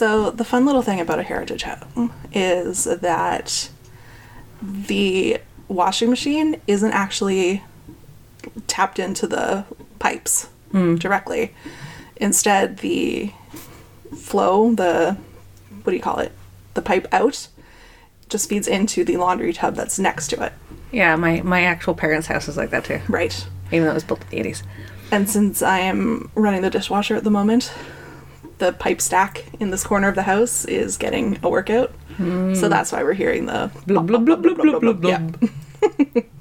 So the fun little thing about a heritage home is that the washing machine isn't actually tapped into the pipes hmm. directly. Instead, the flow, the what do you call it? The pipe out just feeds into the laundry tub that's next to it. Yeah, my, my actual parents' house is like that too, Right. even though it was built in the 80s. And since I am running the dishwasher at the moment, the pipe stack in this corner of the house is getting a workout. So hmm. that's why we're hearing the Blub, blub, blub, blub, blub, blub, Yeah. blub. Hello,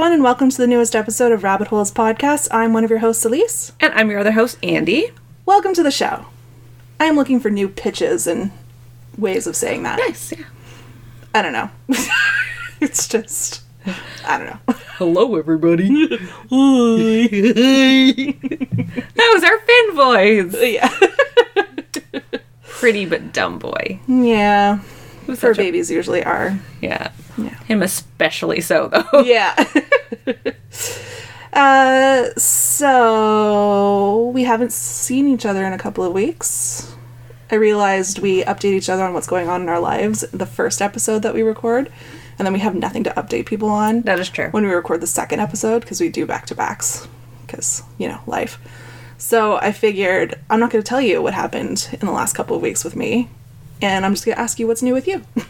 everyone, and welcome to the newest episode of Rabbit Holes Podcast. I'm one of your hosts, Elise. And I'm your other host, Andi. Welcome to the show. I am looking for new pitches and ways of saying that. Nice, yeah. I don't know. it's just, I don't know. Hello, everybody. that was our Finn voice. yeah. Pretty but dumb boy. Yeah. Fur such a- babies usually are. Yeah. Yeah. Him especially so, though. Yeah. uh, so we haven't seen each other in a couple of weeks. I realized we update each other on what's going on in our lives the first episode that we record, and then we have nothing to update people on That is true. when we record the second episode because we do back to backs because you know life. So I figured I'm not going to tell you what happened in the last couple of weeks with me, and I'm just going to ask you what's new with you.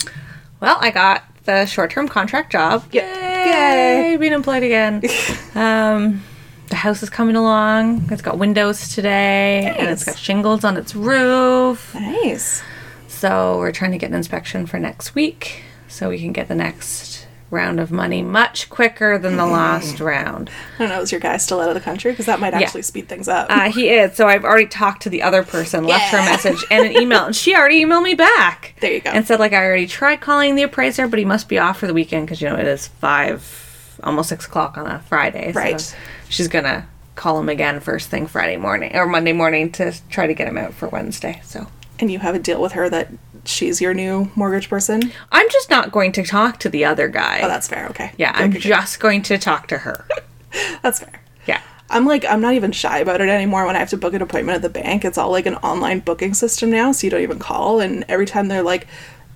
Well, I got the short-term contract job. Yep. Yay! Being employed again. um, the house is coming along. It's got windows today, and it's got shingles on its roof. nice. So we're trying to get an inspection for next week, so we can get the next round of money much quicker than the last round. I don't know, is your guy still out of the country? Because that might actually speed things up. Uh, he is. So I've already talked to the other person, left her a message and an email, and she already emailed me back. There you go. And said like I already tried calling the appraiser, but he must be off for the weekend because you know it is five, almost six o'clock on a Friday. Right. So she's gonna call him again first thing Friday morning or Monday morning to try to get him out for Wednesday. So and you have a deal with her that she's your new mortgage person. I'm just not going to talk to the other guy. Oh, that's fair. Okay. yeah, Good, I'm good, good. just going to talk to her. That's fair. Yeah. I'm like, I'm not even shy about it anymore. When I have to book an appointment at the bank, it's all like an online booking system now, so you don't even call. And every time they're like,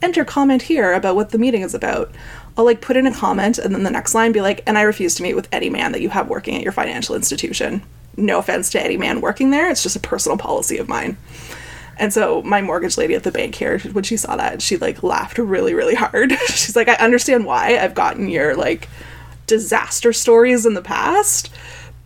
enter comment here about what the meeting is about, I'll like put in a comment and then the next line be like, and I refuse to meet with any man that you have working at your financial institution. No offense to any man working there, it's just a personal policy of mine. And so my mortgage lady at the bank here, when she saw that, she like laughed really, really hard. She's like, I understand why I've gotten your like disaster stories in the past,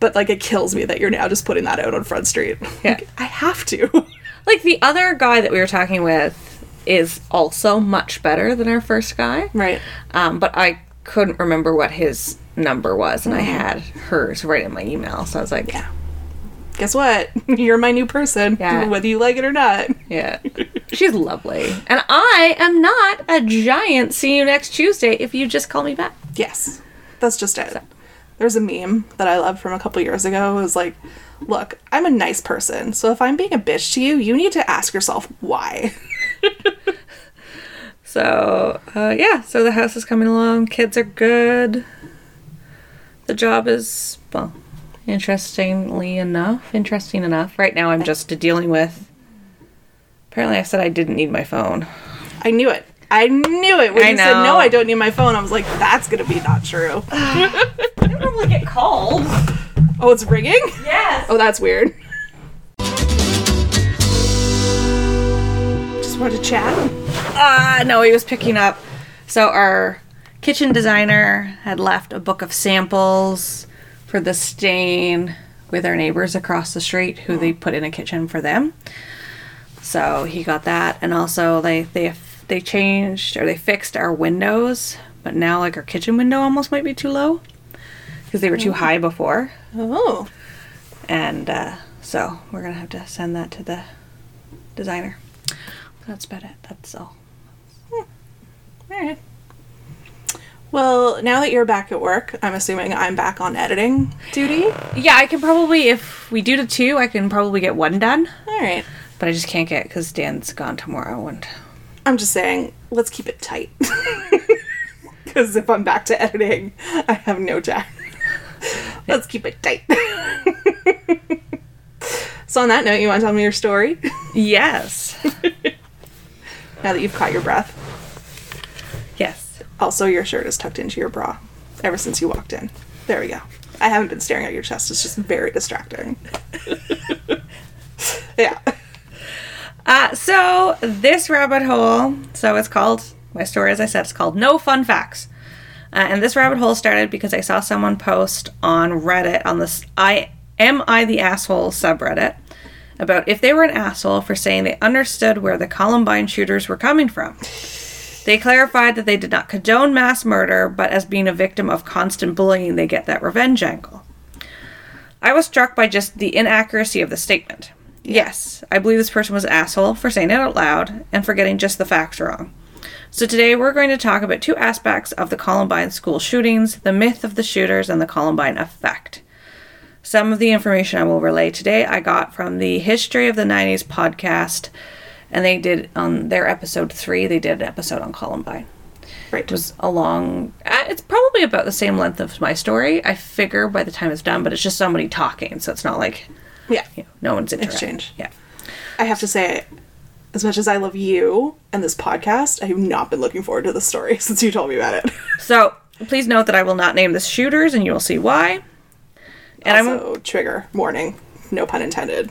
but like it kills me that you're now just putting that out on Front Street. Yeah. Like, I have to. Like the other guy that we were talking with is also much better than our first guy. right. Um, but I couldn't remember what his number was, and I had hers right in my email. So I was like, Yeah. Guess what? You're my new person, Yeah. whether you like it or not. yeah. She's lovely. And I am not a giant see you next Tuesday if you just call me back. Yes. That's just it. There's a meme that I love from a couple years ago. It was like, look, I'm a nice person, so if I'm being a bitch to you, you need to ask yourself why. So, uh, yeah, so the house is coming along. Kids are good. The job is, well, interestingly enough, interesting enough. Right now, I'm just dealing with. Apparently, I said I didn't need my phone. I knew it. I knew it. When I you said know. no, I don't need my phone, I was like, that's gonna be not true. I don't normally get called. Oh, it's ringing? Yes. Oh, that's weird. Just wanted to chat. Uh, no, he was picking up. So our kitchen designer had left a book of samples for the stain with our neighbors across the street who they put in a kitchen for them. So he got that and also they they they changed or they fixed our windows, but now like our kitchen window almost might be too low because they were too high before. Oh. And uh, so we're going to have to send that to the designer. That's about it. That's all. Alright. Well, now that you're back at work, I'm assuming I'm back on editing duty. Yeah, I can probably, if we do the two, I can probably get one done. All right. But I just can't get because Dan's gone tomorrow. And I'm just saying, let's keep it tight. Because if I'm back to editing, I have no time. let's keep it tight. so, on that note, you want to tell me your story? yes, now that you've caught your breath. Also, your shirt is tucked into your bra ever since you walked in. There we go. I haven't been staring at your chest. It's just very distracting. yeah. Uh, so this rabbit hole, so it's called my story, as I said, it's called No Fun Facts. Uh, and this rabbit hole started because I saw someone post on Reddit on this I am I the asshole subreddit about if they were an asshole for saying they understood where the Columbine shooters were coming from. They clarified that they did not condone mass murder, but as being a victim of constant bullying, they get that revenge angle. I was struck by just the inaccuracy of the statement. Yes, I believe this person was an asshole for saying it out loud and for getting just the facts wrong. So today we're going to talk about two aspects of the Columbine school shootings the myth of the shooters and the Columbine effect. Some of the information I will relay today I got from the History of the 90s podcast, and they did on their episode three, they did an episode on Columbine. Right. It was a long, uh, it's probably about the same length of my story, I figure, by the time it's done, but it's just somebody talking, so it's not like yeah. you know, no one's interested. Exchange. Yeah. I have to say, as much as I love you and this podcast, I have not been looking forward to this story since you told me about it. So please note that I will not name the shooters, and you will see why. And I'm trigger warning, no pun intended.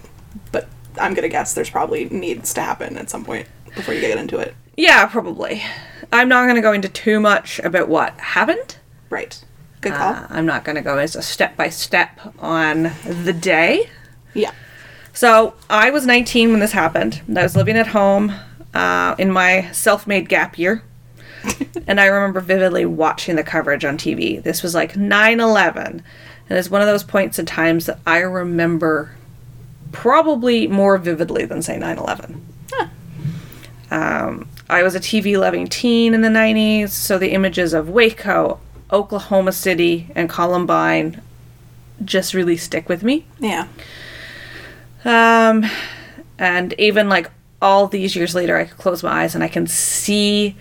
But I'm gonna guess there's probably needs to happen at some point before you get into it. yeah, probably. I'm not going to go into too much about what happened. Right. Good call. Uh, I'm not going to go as a step by step on the day. yeah. So I was 19 when this happened. I was living at home uh, in my self-made gap year. and I remember vividly watching the coverage on TV. This was like 9 11. And it's one of those points in times that I remember probably more vividly than, say, 9 11. Um, I was a TV loving teen in the 90s, so the images of Waco, Oklahoma City, and Columbine just really stick with me. Yeah. Um, and even like all these years later, I could close my eyes and I can see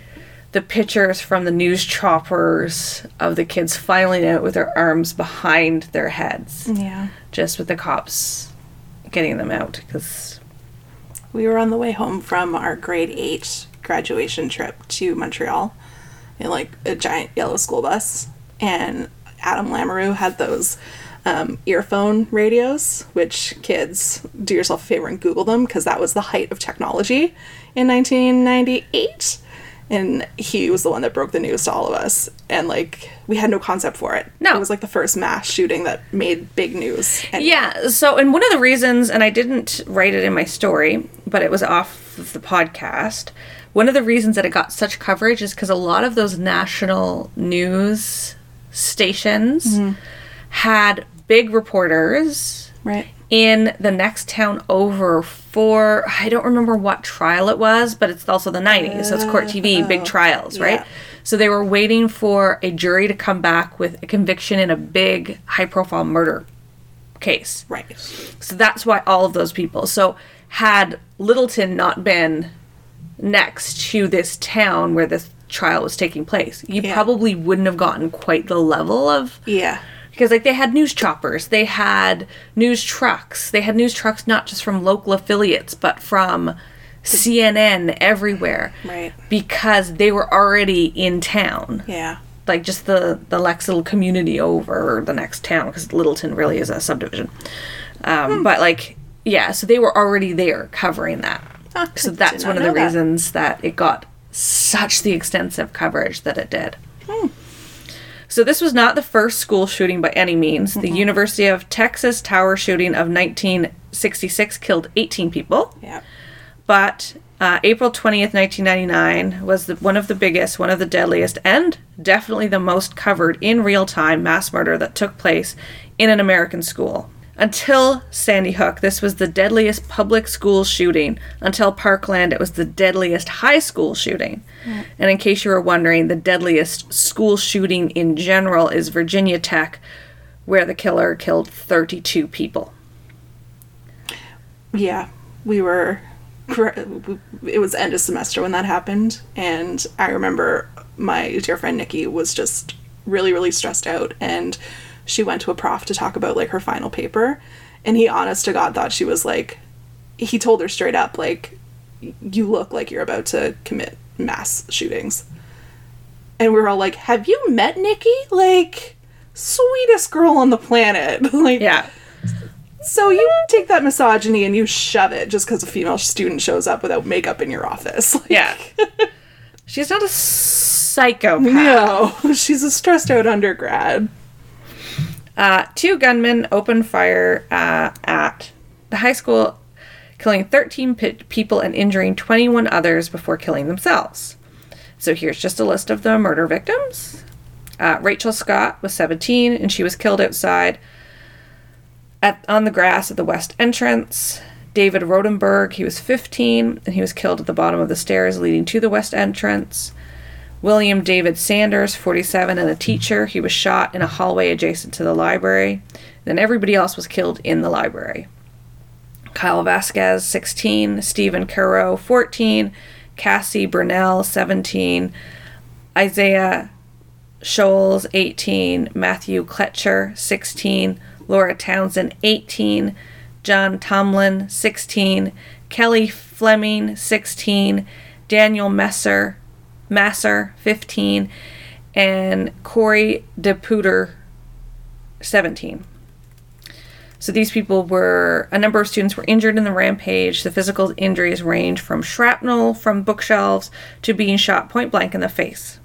the pictures from the news choppers of the kids filing out with their arms behind their heads, Yeah. just with the cops getting them out. Because We were on the way home from our grade eight graduation trip to Montreal in like a giant yellow school bus. And Adam Lamoureux had those um, earphone radios, which kids do yourself a favor and Google them because that was the height of technology in 1998. And he was the one that broke the news to all of us. And like, we had no concept for it. No. It was like the first mass shooting that made big news. And Yeah, so and one of the reasons, and I didn't write it in my story, but it was off of the podcast. One of the reasons that it got such coverage is because a lot of those national news stations mm-hmm. had big reporters Right. In the next town over for I don't remember what trial it was, but it's also the 90s, so it's court TV, big uh-huh. trials, right? yeah. So they were waiting for a jury to come back with a conviction in a big high profile murder case. Right. So that's why all of those people. So had Littleton not been next to this town where this trial was taking place, you Yeah. probably wouldn't have gotten quite the level of Yeah. Because like they had news choppers they had news trucks they had news trucks not just from local affiliates but from cnn everywhere. Right. because they were already in town. Yeah. like just the the next little community over the next town because littleton really is a subdivision. Um, but like yeah so they were already there covering that. Huh, so that's one of the that. reasons that it got such the extensive coverage that it did so this was not the first school shooting by any means. The University of Texas Tower shooting of 1966 killed 18 people, Yeah. but uh, April 20th, 1999 was the, one of the biggest, one of the deadliest, and definitely the most covered in real time mass murder that took place in an American school. Until Sandy Hook, this was the deadliest public school shooting. Until Parkland, it was the deadliest high school shooting. And in case you were wondering, the deadliest school shooting in general is Virginia Tech, where the killer killed 32 people. Yeah, we were. It was end of semester when that happened, and I remember my dear friend Nikki was just really, really stressed out, and she went to a prof to talk about like her final paper, and he, honest to God, thought she was like, he told her straight up, like, you look like you're about to commit mass shootings, and we were all like, have you met Nikki? Like, sweetest girl on the planet, like, Yeah. so you take that misogyny and you shove it just because a female student shows up without makeup in your office. Like, Yeah. She's not a psychopath. No, she's a stressed out undergrad. Uh, two gunmen opened fire uh, at the high school, killing 13 pe- people and injuring 21 others before killing themselves. So here's just a list of the murder victims. Uh, Rachel Scott was 17 and she was killed outside at, on the grass at the west entrance. David Rodenberg, he was 15 and he was killed at the bottom of the stairs leading to the west entrance. William David Sanders, 47, and a teacher. He was shot in a hallway adjacent to the library. Then everybody else was killed in the library. Kyle Vasquez, 16, Stephen Caro, 14, Cassie Bernall, 17, Isaiah Shoels, 18, Matthew Kletcher, 16, Laura Townsend, 18, John Tomlin, 16, Kelly Fleming, 16, Daniel Messer, Masser, 15, and Corey DePooter, 17. So these people were, a number of students were injured in the rampage. The physical injuries range from shrapnel from bookshelves to being shot point blank in the face.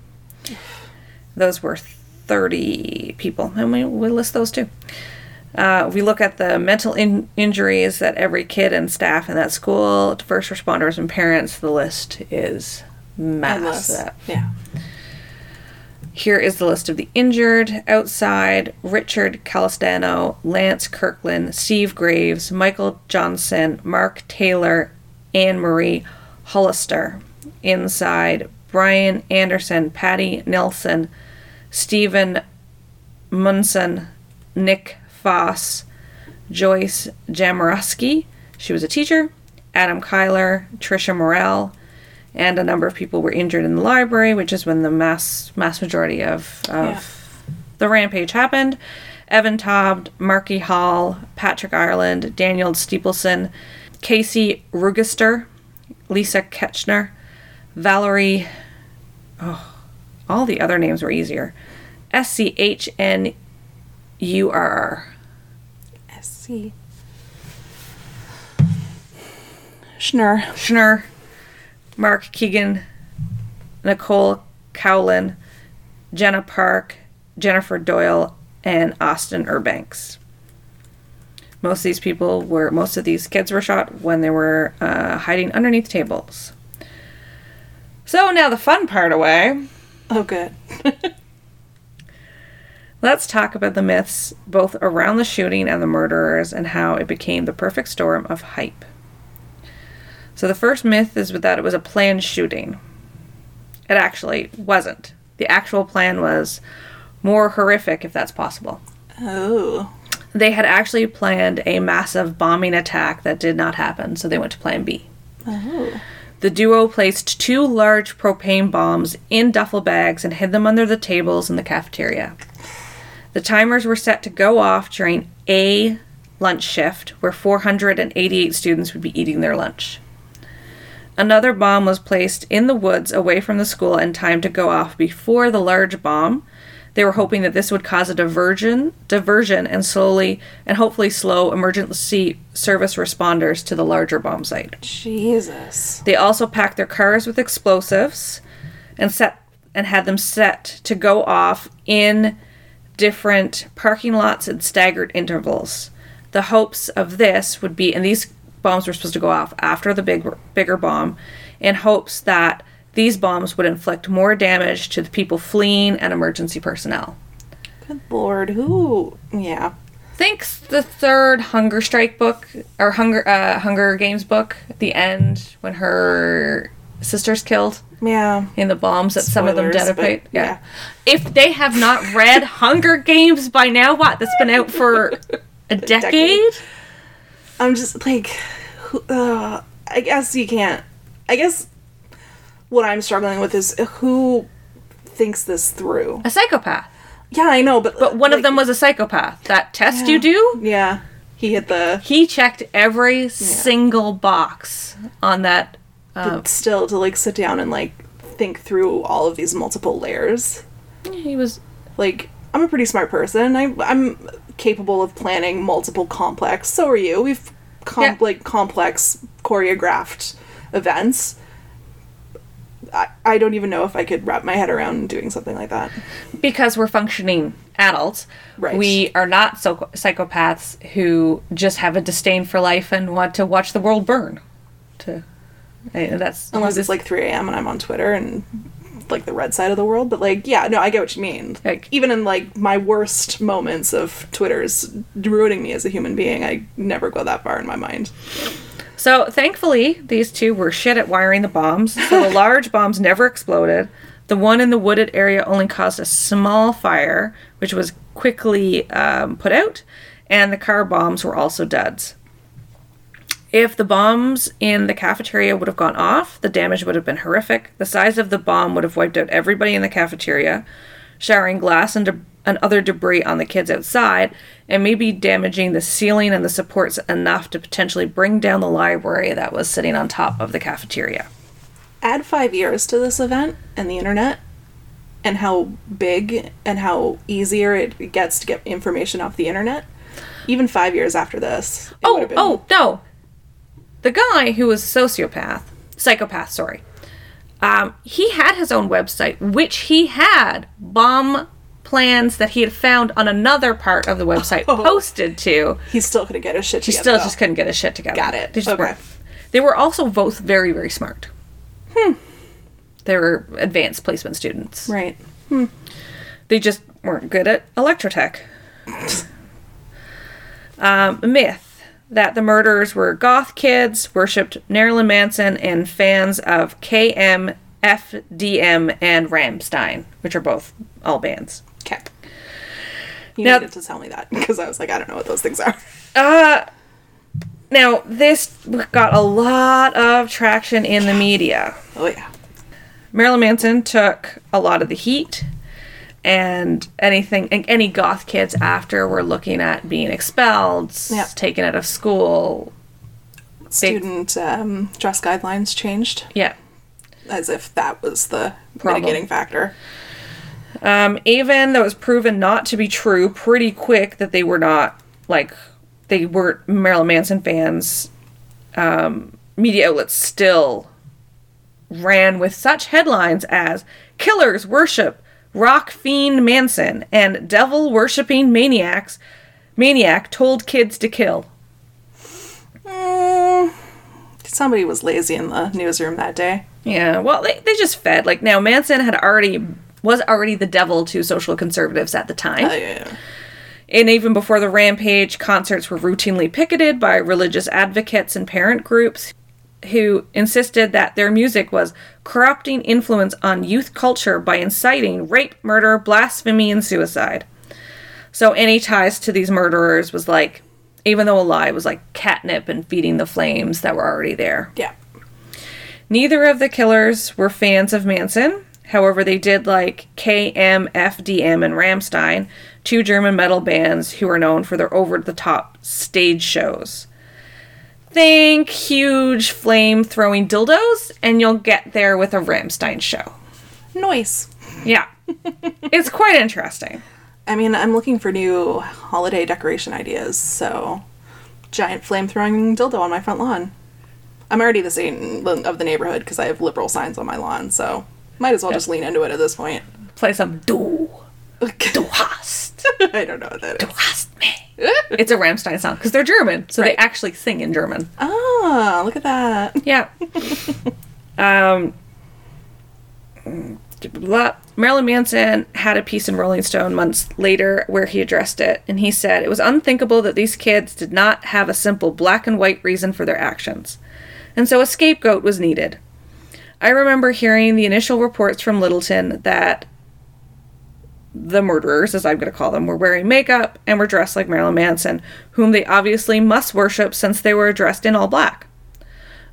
Those were 30 people, and we, we list those too. Uh, we look at the mental in- injuries that every kid and staff in that school, first responders and parents, the list is massive. Yeah. Here is the list of the injured outside Richard Calistano, Lance Kirklin, Steve Graves, Michael Johnson, Mark Taylor, Anne Marie Hollister. Inside Brian Anderson, Patty Nelson, Stephen Munson, Nick Foss, Joyce Jamorowski, she was a teacher, Adam Kyler, Trisha Morell, and a number of people were injured in the library, which is when the mass mass majority of, of Yeah. the rampage happened. Evan Todd, Marky Hall, Patrick Ireland, Daniel Steepleton, Casey Rugister, Lisa Ketchner, Valerie. Oh, all the other names were easier. S C H N U R R. SC. Schnurr. Schnurr, Mark Keegan, Nicole Cowlin, Jenna Park, Jennifer Doyle, and Austin Eubanks. Most of these people were, most of these kids were shot when they were uh, hiding underneath tables. So now the fun part away. Oh, good. Let's talk about the myths both around the shooting and the murderers and how it became the perfect storm of hype. So the first myth is that it was a planned shooting. It actually wasn't. The actual plan was more horrific, if that's possible. Oh. They had actually planned a massive bombing attack that did not happen, so they went to plan B. Oh. The duo placed two large propane bombs in duffel bags and hid them under the tables in the cafeteria. The timers were set to go off during a lunch shift where 488 students would be eating their lunch. Another bomb was placed in the woods away from the school and timed to go off before the large bomb. They were hoping that this would cause a diversion, diversion and slowly and hopefully slow emergency service responders to the larger bomb site. Jesus. They also packed their cars with explosives and set and had them set to go off in different parking lots at staggered intervals. The hopes of this would be and these bombs were supposed to go off after the big bigger bomb in hopes that these bombs would inflict more damage to the people fleeing and emergency personnel. Good lord. Who? Yeah. think the third Hunger Strike book or Hunger uh, Hunger Games book, the end when her sister's killed Yeah. in the bombs that some of them Spoilers, detonate. Yeah. yeah. If they have not read Hunger Games by now, what? That's been out for a decade? decade. I'm just like, uh, I guess you can't. I guess what I'm struggling with is who thinks this through. A psychopath. Yeah, I know, but But one of them was a psychopath. That test Yeah. you do, Yeah, he hit the. he checked every single box on that. Uh, But still, to like sit down and like think through all of these multiple layers. he was Like, I'm a pretty smart person. I, I'm capable of planning multiple complex. So are you. We've com- Yeah. like complex choreographed events. I, I don't even know if I could wrap my head around doing something like that. because we're functioning adults. Right. We are not so psychopaths who just have a disdain for life and want to watch the world burn. To eh, that's Unless it's like 3 a.m. and I'm on Twitter and like the red side of the world. But like, yeah, no, I get what you mean. Like- even in like my worst moments of Twitter's ruining me as a human being, I never go that far in my mind. So thankfully, these two were shit at wiring the bombs. So the large bombs never exploded. The one in the wooded area only caused a small fire, which was quickly um, put out, and the car bombs were also duds. If the bombs in the cafeteria would have gone off, the damage would have been horrific. The size of the bomb would have wiped out everybody in the cafeteria, showering glass and, de- and other debris on the kids outside, and maybe damaging the ceiling and the supports enough to potentially bring down the library that was sitting on top of the cafeteria. Add five years to this event and the internet, and how big and how easier it gets to get information off the internet. Even five years after this. it oh, would Oh, have been- oh, no. The guy who was a sociopath, psychopath, sorry, um, he had his own website, which he had bomb plans that he had found on another part of the website Oh. posted to. He still couldn't get his shit together. He still though. just couldn't get his shit together. Got it. They, just Okay. weren't- they were also both very, very smart. Hmm. They were advanced placement students. Right. Hmm. They just weren't good at electrotech. um, myth that the murderers were goth kids, worshipped Marilyn Manson, and fans of KM, FDM, and Rammstein, which are both all bands. Okay. You Now- needed to tell me that because I was like, I don't know what those things are. Uh, now, this got a lot of traction in the media. Oh yeah. Marilyn Manson took a lot of the heat, and anything, and any goth kids after were looking at being expelled, Yeah. taken out of school. Student um, dress guidelines changed Yeah. as if that was the Problem. mitigating factor. Um, even though it was proven not to be true pretty quick that they were not like they weren't Marilyn Manson fans, um, media outlets still ran with such headlines as "Killers worship rock fiend Manson" and "Devil worshipping maniacs maniac told kids to kill." Mm, somebody was lazy in the newsroom that day. Yeah, well, they, they just fed like now Manson had already was already the devil to social conservatives at the time. Uh, yeah. And even before the rampage, concerts were routinely picketed by religious advocates and parent groups who insisted that their music was corrupting influence on youth culture by inciting rape, murder, blasphemy, and suicide. So any ties to these murderers was like, even though a lie was like catnip and feeding the flames that were already there. Yeah. Neither of the killers were fans of Manson. However, they did like KMFDM, and Rammstein, two German metal bands who are known for their over the top stage shows. Think huge flame throwing dildos, and you'll get there with a Rammstein show. Noise. Yeah. it's quite interesting. I mean, I'm looking for new holiday decoration ideas, so giant flame throwing dildo on my front lawn. I'm already the Satan of the neighborhood because I have liberal signs on my lawn, so might as well just lean into it at this point. Play some Du, Du hast, I don't know what that is. hast me. It's a Rammstein song because they're German, so they actually sing in German. Ah, look at that. Yeah. um, blah. Marilyn Manson had a piece in Rolling Stone months later where he addressed it, and he said it was unthinkable that these kids did not have a simple black and white reason for their actions, and so a scapegoat was needed. I remember hearing the initial reports from Littleton that the murderers, as I'm going to call them, were wearing makeup and were dressed like Marilyn Manson, whom they obviously must worship since they were dressed in all black.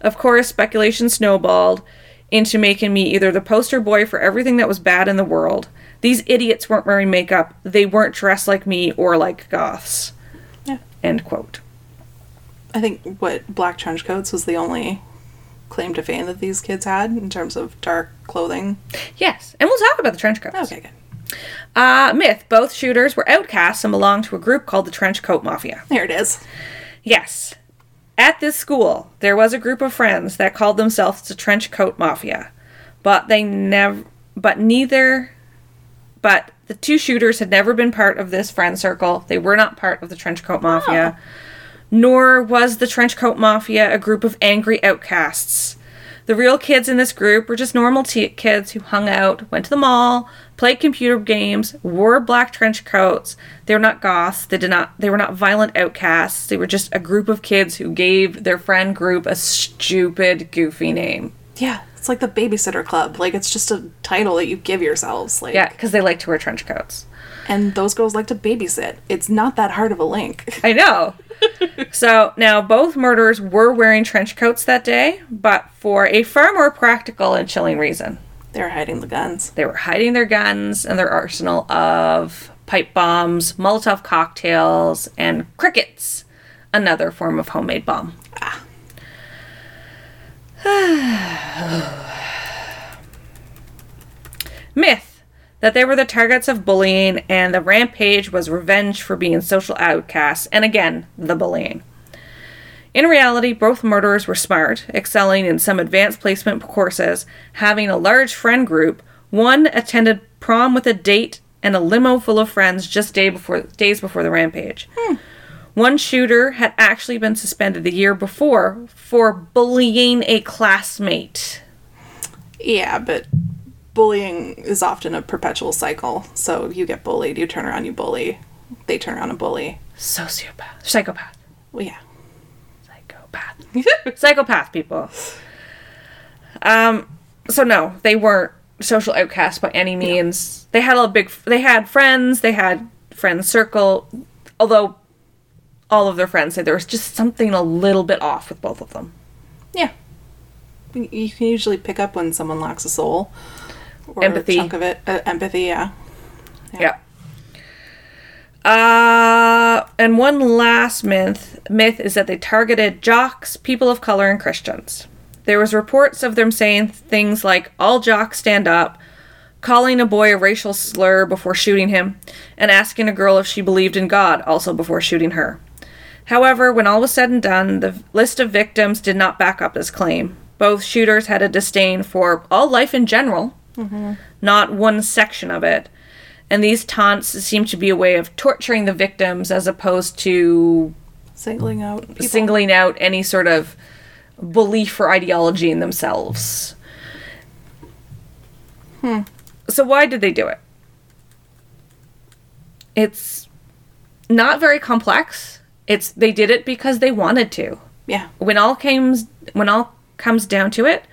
Of course, speculation snowballed into making me either the poster boy for everything that was bad in the world. These idiots weren't wearing makeup, they weren't dressed like me or like goths. Yeah. End quote. I think what black trench coats was the only claim to fame that these kids had in terms of dark clothing. Yes, and we'll talk about the trench coats. Okay, good. Uh, myth both shooters were outcasts and belonged to a group called the Trench Coat Mafia. There it is. Yes. At this school, there was a group of friends that called themselves the Trench Coat Mafia, but they never, but neither, but the two shooters had never been part of this friend circle. They were not part of the Trench Coat Mafia, nor was the Trench Coat Mafia a group of angry outcasts. The real kids in this group were just normal t- kids who hung out, went to the mall, played computer games, wore black trench coats. They were not goths. They did not. They were not violent outcasts. They were just a group of kids who gave their friend group a stupid, goofy name. Yeah, it's like the babysitter club. Like it's just a title that you give yourselves. Like Yeah, because they like to wear trench coats. And those girls like to babysit. It's not that hard of a link. I know. so now both murderers were wearing trench coats that day, but for a far more practical and chilling reason. They were hiding the guns. They were hiding their guns and their arsenal of pipe bombs, Molotov cocktails, and crickets, another form of homemade bomb. Ah. Myth that they were the targets of bullying and the rampage was revenge for being social outcasts, and again, the bullying. In reality, both murderers were smart, excelling in some advanced placement courses, having a large friend group. One attended prom with a date and a limo full of friends just day before days before the rampage. Hmm. One shooter had actually been suspended the year before for bullying a classmate. Yeah, but bullying is often a perpetual cycle. So you get bullied, you turn around, you bully, they turn around and bully. Sociopath. Psychopath. Well, yeah. Psychopath. Psychopath people. Um so no, they weren't social outcasts by any means. They had a big they had friends, they had friend circle, although all of their friends said there was just something a little bit off with both of them. Yeah. You can usually pick up when someone lacks a soul. Or Empathy. A chunk of it. Uh, empathy, yeah. Yeah. Uh, and one last myth myth is that they targeted jocks, people of color, and Christians. There was reports of them saying things like "all jocks stand up," calling a boy a racial slur before shooting him, and asking a girl if she believed in God also before shooting her. However, when all was said and done, the list of victims did not back up this claim. Both shooters had a disdain for all life in general, not one section of it. And these taunts seem to be a way of torturing the victims as opposed to Singling out people. singling out any sort of belief or ideology in themselves. Hmm. So why did they do it? It's not very complex. It's they did it because they wanted to. yeah. When all comes when all comes down to it,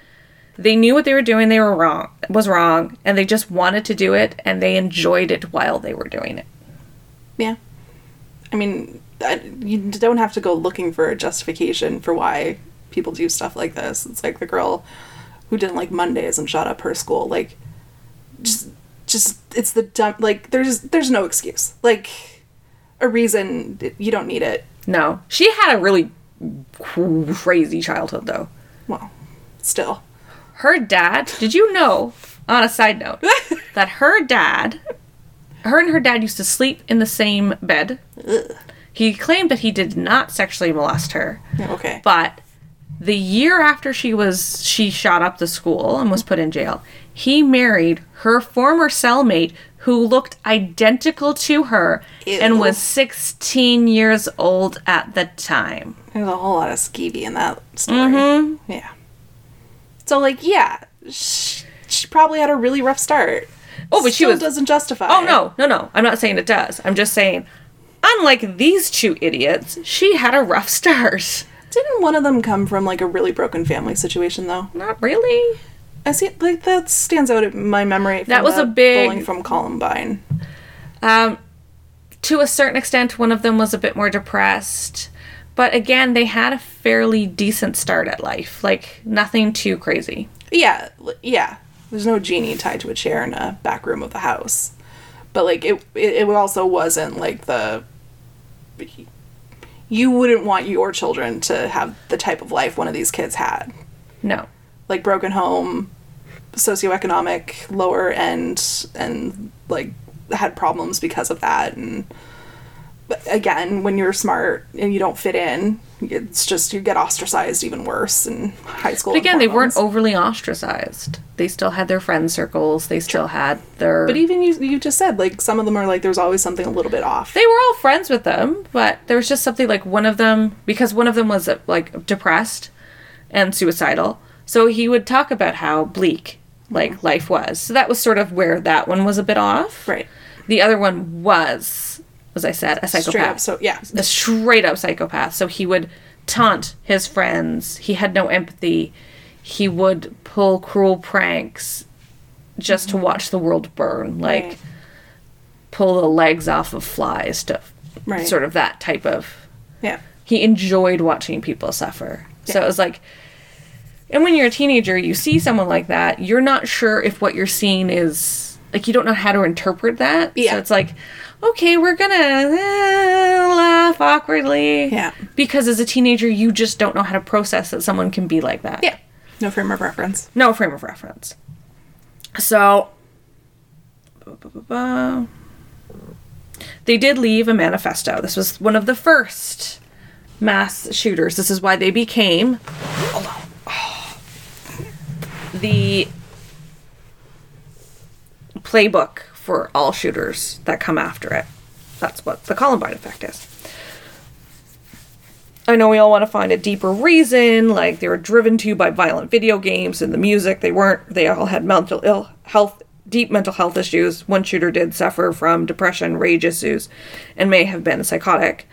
they knew what they were doing they were wrong was wrong and they just wanted to do it and they enjoyed it while they were doing it. Yeah. I mean, you don't have to go looking for a justification for why people do stuff like this. It's like the girl who didn't like Mondays and shot up her school. Like, just, just it's the dumb. Like, there's there's no excuse. Like, a reason you don't need it. No. She had a really crazy childhood though. Well, still. Her dad did you know on a side note that her dad her and her dad used to sleep in the same bed he claimed that he did not sexually molest her Okay. but the year after she was she shot up the school and was put in jail he married her former cellmate who looked identical to her and was 16 years old at the time There's a whole lot of skeevy in that story. Mm-hmm. Yeah. So, like, yeah, sh- she probably had a really rough start. Oh, but she was- doesn't justify. Oh no, no, no. I'm not saying it does. I'm just saying, unlike these two idiots, she had a rough start. Didn't one of them come from like a really broken family situation though? Not really. I see like that stands out in my memory. That was a big- from Columbine. Um, to a certain extent, one of them was a bit more depressed. But again, they had a fairly decent start at life. Like, nothing too crazy. Yeah, yeah. There's no genie tied to a chair in a back room of the house, but like it, it, it also wasn't like the. You wouldn't want your children to have the type of life one of these kids had, No. like broken home, socioeconomic, lower end, and like had problems because of that. And again, when you're smart and you don't fit in, it's just you get ostracized even worse in high school. But again, they weren't overly ostracized. They still had their friend circles. They still had their. But even you, you just said like some of them are like there's always something a little bit off. they were all friends with them, but there was just something like one of them because one of them was like depressed and suicidal. So he would talk about how bleak like life was. So that was sort of where that one was a bit off. right. The other one was, as I said, a psychopath. Straight up. So yeah. a straight up psychopath. So he would taunt his friends. He had no empathy. He would pull cruel pranks just to mm-hmm. watch the world burn, like Right. pull the legs off of flies to Right. sort of that type of. Yeah. He enjoyed watching people suffer. So it was like and when you're a teenager, you see someone like that, you're not sure if what you're seeing is like you don't know how to interpret that. Yeah. So it's like, okay, we're gonna eh, laugh awkwardly. Yeah. Because as a teenager, you just don't know how to process that someone can be like that. Yeah. No frame of reference. No frame of reference. So. They did leave a manifesto. This was one of the first mass shooters. This is why they became the playbook for all shooters that come after it. That's what the Columbine effect is. I know we all want to find a deeper reason, like they were driven to by violent video games and the music. They weren't. They all had mental ill health, deep mental health issues. One shooter did suffer from depression, rage issues, and may have been psychotic.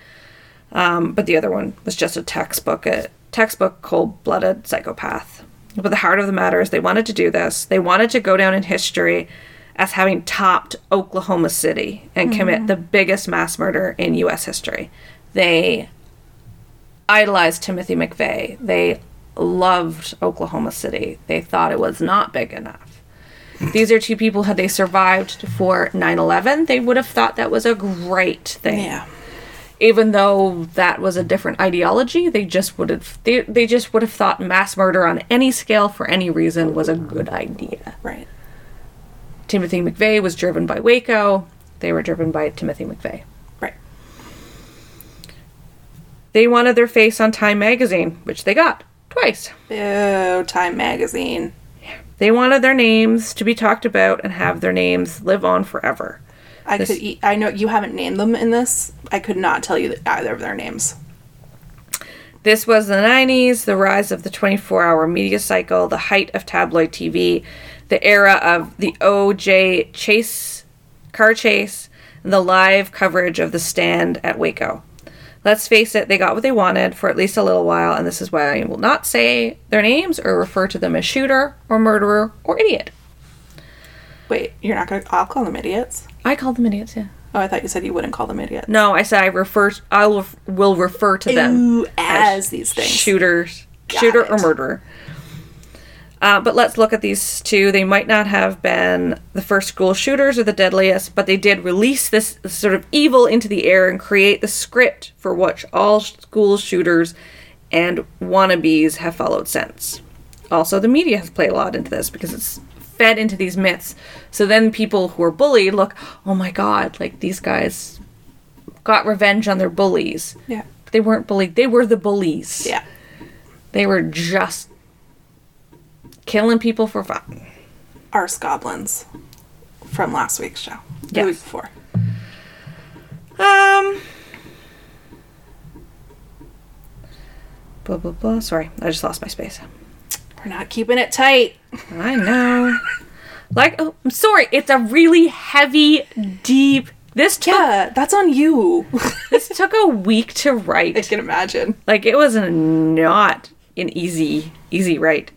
Um, but the other one was just a textbook, a textbook cold-blooded psychopath. But the heart of the matter is, they wanted to do this. They wanted to go down in history as having topped Oklahoma City and mm-hmm. commit the biggest mass murder in U.S. history. They idolized Timothy McVeigh. They loved Oklahoma City. They thought it was not big enough. These are two people, had they survived for 9 11, they would have thought that was a great thing. Yeah. Even though that was a different ideology, they just would have they, they just would have thought mass murder on any scale for any reason was a good idea. Right. Timothy McVeigh was driven by Waco. They were driven by Timothy McVeigh. Right. They wanted their face on Time magazine, which they got twice. Oh, Time Magazine. They wanted their names to be talked about and have their names live on forever. I This- could. E- I know you haven't named them in this. I could not tell you either of their names. This was the 90s, the rise of the 24 hour media cycle, the height of tabloid TV, the era of the OJ chase, car chase, and the live coverage of the stand at Waco. Let's face it, they got what they wanted for at least a little while, and this is why I will not say their names or refer to them as shooter or murderer or idiot. Wait, you're not gonna. I'll call them idiots. I call them idiots, yeah. Oh, I thought you said you wouldn't call them idiots. No, I said I refer. I will will refer to them Ooh, as these things. shooters, Got shooter or murderer. Uh, but let's look at these two. They might not have been the first school shooters or the deadliest, but they did release this sort of evil into the air and create the script for which all school shooters and wannabes have followed since. Also, the media has played a lot into this because it's fed into these myths. So then people who are bullied look, oh my god, like these guys got revenge on their bullies. Yeah. They weren't bullied, they were the bullies. Yeah. They were just killing people for fun. Arse goblins from last week's show. The week before. Um. Blah blah blah. Sorry, I just lost my space. We're not keeping it tight. I know. Like, oh, I'm sorry, it's a really heavy, deep. This took Yeah, that's on you. this took a week to write. I can imagine. Like it was not an easy, easy write.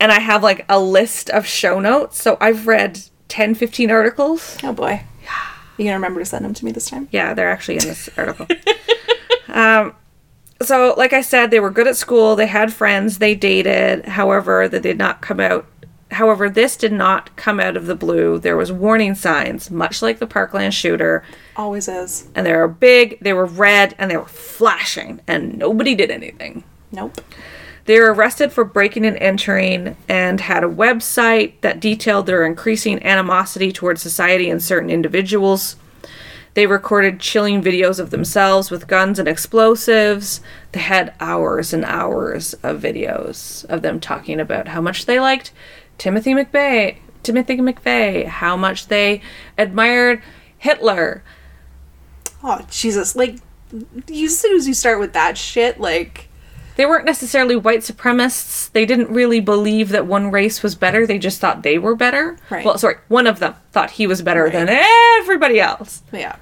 And I have like a list of show notes. So I've read 10, 15 articles. Oh boy. You gonna remember to send them to me this time? Yeah, they're actually in this article. um, so, like I said, they were good at school. They had friends. They dated. However, they did not come out. However, this did not come out of the blue. There was warning signs, much like the Parkland shooter, Always is. and they were big. They were red, and they were flashing, and nobody did anything. Nope. They were arrested for breaking and entering and had a website that detailed their increasing animosity towards society and certain individuals. They recorded chilling videos of themselves with guns and explosives. They had hours and hours of videos of them talking about how much they liked Timothy McVeigh, Timothy McVeigh, how much they admired Hitler. Oh Jesus! Like, you as soon as you start with that shit, like, They weren't necessarily white supremacists. They didn't really believe that one race was better. They just thought they were better. Right. Well, sorry, one of them thought he was better Right. than everybody else. yeah.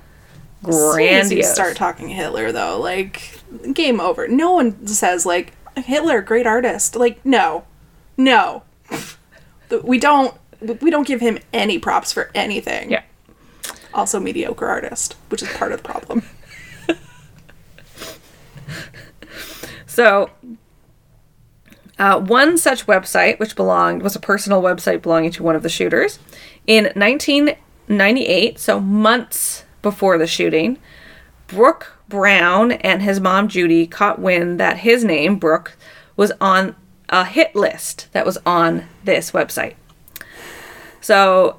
Soon as you start talking Hitler, though, like, game over. No one says like Hitler, great artist. Like, no, no. we don't. We don't give him any props for anything. Yeah. Also, mediocre artist, which is part of the problem. So, uh, one such website, which belonged, was a personal website belonging to one of the shooters. In 1998, so months before the shooting, Brooks Brown and his mom Judy caught wind that his name, Brooks, was on a hit list that was on this website. So,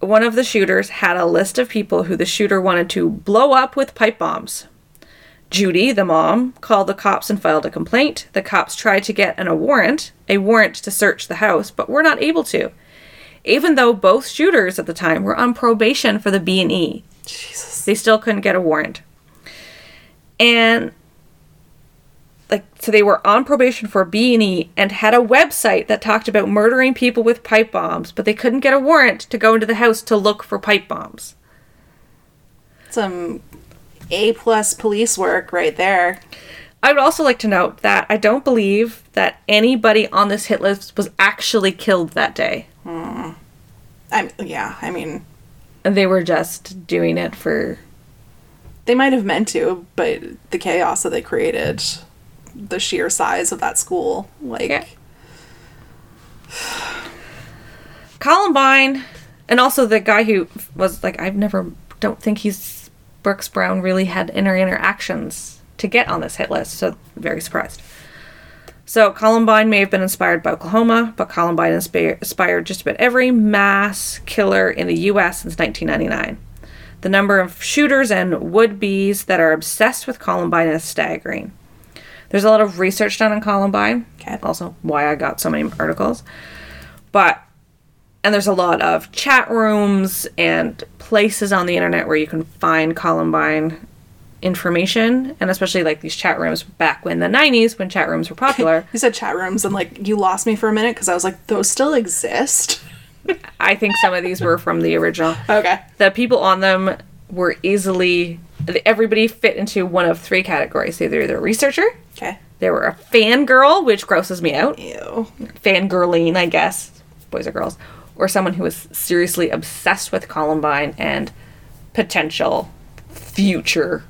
one of the shooters had a list of people who the shooter wanted to blow up with pipe bombs. Judy, the mom, called the cops and filed a complaint. The cops tried to get an, a warrant, a warrant to search the house, but were not able to. Even though both shooters at the time were on probation for the B&E, Jesus. they still couldn't get a warrant. And like so they were on probation for B&E and had a website that talked about murdering people with pipe bombs, but they couldn't get a warrant to go into the house to look for pipe bombs. Some A plus police work right there. I would also like to note that I don't believe that anybody on this hit list was actually killed that day. Hmm. I'm yeah. I mean, And they were just doing it for they might have meant to, but the chaos that they created, the sheer size of that school, like, Yeah. Columbine, and also the guy who was like, I've never, don't think he's Brooks Brown really had inner interactions to get on this hit list, so very surprised. So Columbine may have been inspired by Oklahoma, but Columbine inspired just about every mass killer in the U.S. since 1999. The number of shooters and would-be's that are obsessed with Columbine is staggering. There's a lot of research done on Columbine. Okay. Also, why I got so many articles. But and there's a lot of chat rooms and places on the internet where you can find Columbine information, and especially like these chat rooms back when the 90s when chat rooms were popular. you said chat rooms, and like you lost me for a minute because I was like, those still exist. I think some of these were from the original. Okay. The people on them were easily everybody fit into one of three categories. Either they're a researcher, Okay. they were a fangirl, which grosses me out. Ew. fangirling, I guess, boys or girls, or someone who is seriously obsessed with Columbine and potential future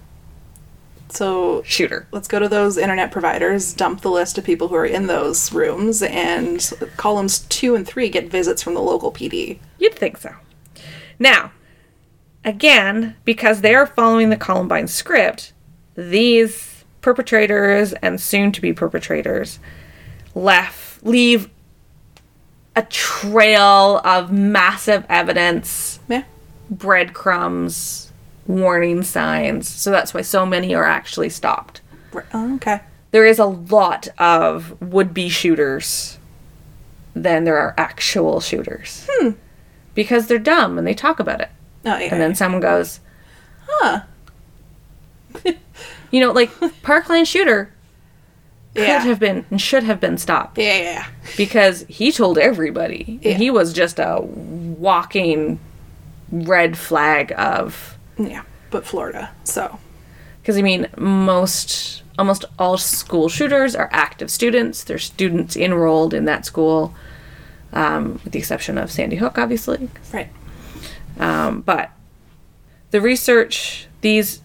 So shooter. let's go to those internet providers, dump the list of people who are in those rooms, and columns two and three get visits from the local PD. You'd think so. Now, again, because they are following the Columbine script, these perpetrators and soon to be perpetrators left leave a trail of massive evidence Yeah. breadcrumbs, warning signs. So that's why so many are actually stopped. Oh, okay. There is a lot of would be shooters than there are actual shooters. Hmm. Because they're dumb and they talk about it. Oh, yeah. And then someone goes, huh. you know, like Parkland shooter. Could Yeah. have been and should have been stopped Yeah, yeah, because he told everybody. Yeah. He was just a walking red flag of yeah. But Florida. So, because I mean most almost all school shooters are active students. They're students enrolled in that school, um, with the exception of Sandy Hook, obviously. right. Um, but the research, these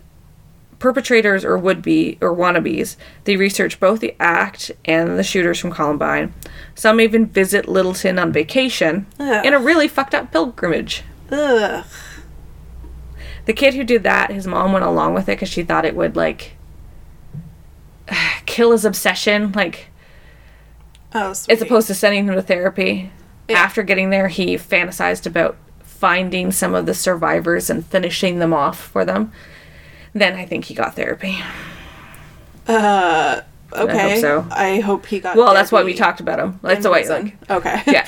perpetrators or would be or wannabes, they research both the act and the shooters from Columbine. Some even visit Littleton on vacation Ugh. in a really fucked up pilgrimage. Ugh. The kid who did that, his mom went along with it because she thought it would like kill his obsession, like Oh, as opposed to sending him to therapy. Yeah. After getting there, he fantasized about finding some of the survivors and finishing them off for them. Then I think he got therapy. Uh, okay. hope so. I hope he got. Well, that's why we talked about him. That's why, like, Okay. yeah.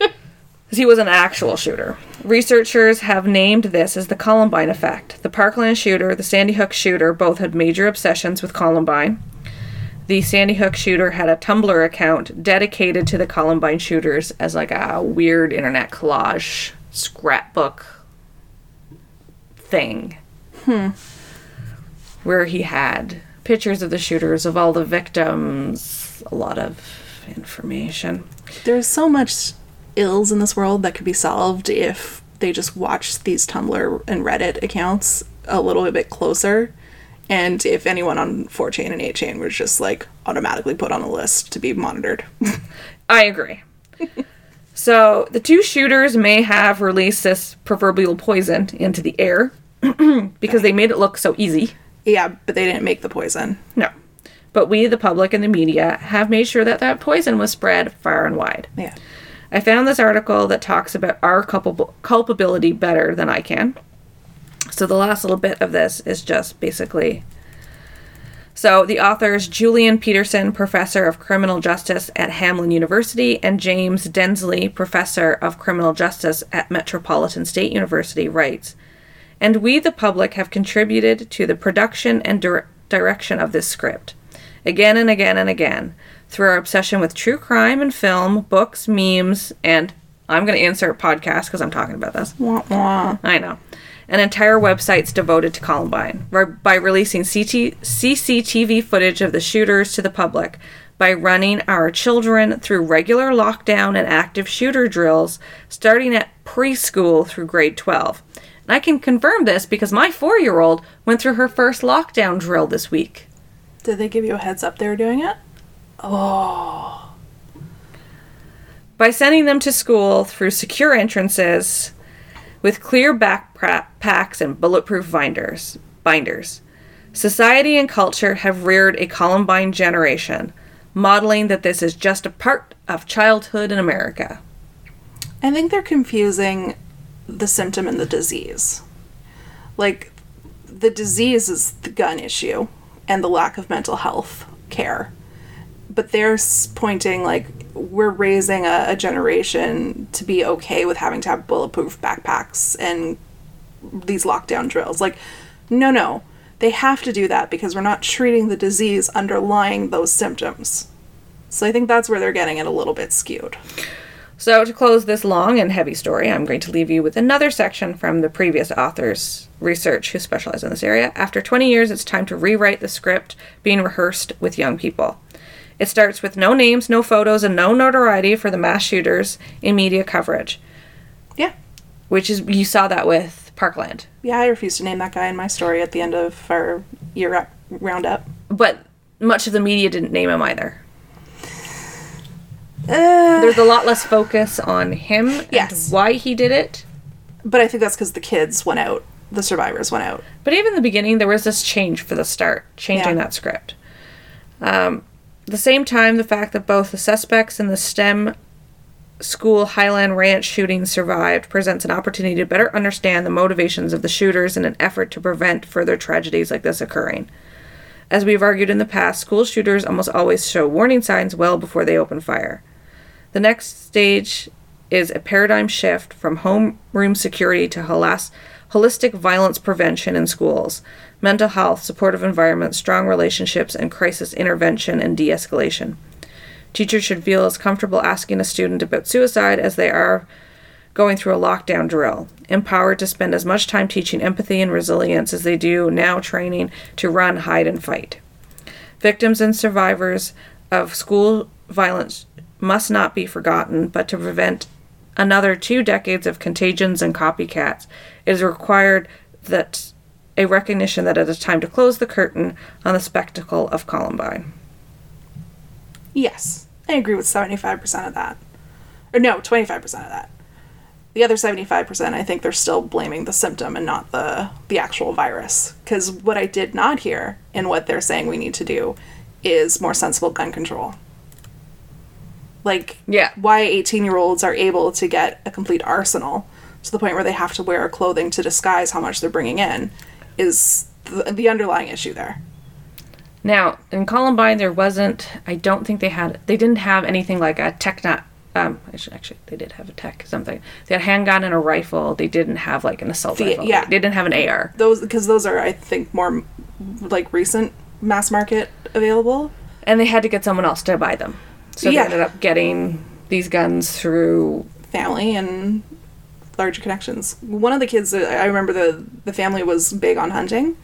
he was an actual shooter. Researchers have named this as the Columbine effect. The Parkland shooter, the Sandy Hook shooter, both had major obsessions with Columbine. The Sandy Hook shooter had a Tumblr account dedicated to the Columbine shooters as like a weird internet collage scrapbook thing. Hmm. Where he had pictures of the shooters, of all the victims, a lot of information. There's so much ills in this world that could be solved if they just watched these Tumblr and Reddit accounts a little bit closer. And if anyone on 4chan and 8chan was just like automatically put on a list to be monitored. I agree. so the two shooters may have released this proverbial poison into the air because they made it look so easy. yeah, but they didn't make the poison. No. But we, the public and the media, have made sure that that poison was spread far and wide. Yeah. I found this article that talks about our culpab- culpability better than I can. So the last little bit of this is just basically. So the authors Jillian Peterson, professor of criminal justice at Hamline University, and James Densley, professor of criminal justice at Metropolitan State University, writes, and we, the public, have contributed to the production and dir- direction of this script. Again and again and again, through our obsession with true crime and film, books, memes, and I'm going to insert podcast because I'm talking about this. Wah, wah. I know. An entire websites devoted to Columbine re- by releasing CT- CCTV footage of the shooters to the public, by running our children through regular lockdown and active shooter drills starting at preschool through grade 12. And I can confirm this because my four year old went through her first lockdown drill this week. Did they give you a heads up they were doing it? Oh. By sending them to school through secure entrances with clear backpacks and bulletproof binders. Binders. Society and culture have reared a Columbine generation, modeling that this is just a part of childhood in America. I think they're confusing the symptom and the disease. Like, the disease is the gun issue and the lack of mental health care. But they're pointing, like, we're raising a, a generation to be okay with having to have bulletproof backpacks and these lockdown drills. Like, no, no. They have to do that because we're not treating the disease underlying those symptoms. So I think that's where they're getting it a little bit skewed. So, to close this long and heavy story, I'm going to leave you with another section from the previous author's research who specialized in this area. After 20 years, it's time to rewrite the script being rehearsed with young people. It starts with no names, no photos, and no notoriety for the mass shooters in media coverage, Yeah. which is, you saw that with Parkland. Yeah, I refuse to name that guy in my story at the end of our year roundup. But much of the media didn't name him either. Uh, There's a lot less focus on him Yes. and why he did it. but I think that's because the kids went out, the survivors went out. But even in the beginning, there was this change for the start, changing Yeah. that script. Um, the same time, the fact that both the suspects in the STEM school Highland Ranch shooting survived presents an opportunity to better understand the motivations of the shooters in an effort to prevent further tragedies like this occurring. As we've argued in the past, school shooters almost always show warning signs well before they open fire. The next stage is a paradigm shift from homeroom security to holistic violence prevention in schools, mental health, supportive environments, strong relationships, and crisis intervention and de escalation. Teachers should feel as comfortable asking a student about suicide as they are going through a lockdown drill, empowered to spend as much time teaching empathy and resilience as they do now training to run, hide, and fight. Victims and survivors of school violence must not be forgotten, but to prevent another two decades of contagions and copycats, it is required that a recognition that it is time to close the curtain on the spectacle of Columbine. Yes, I agree with 75% of that. Or no, 25% of that. The other 75%, I think they're still blaming the symptom and not the the actual virus. Cuz what I did not hear in what they're saying we need to do is more sensible gun control. Like Yeah. why 18-year-olds are able to get a complete arsenal to the point where they have to wear clothing to disguise how much they're bringing in is the, the underlying issue there. Now, in Columbine, there wasn't. I don't think they had. They didn't have anything like a tech. Not. Um, actually, actually, they did have a tech something. They had a handgun and a rifle. They didn't have like an assault The- rifle. yeah. They didn't have an AR. those because those are I think more like recent mass market available. and they had to get someone else to buy them. So Yeah. they ended up getting these guns through. family and larger connections. One of the kids, uh, I remember the the family was big on hunting,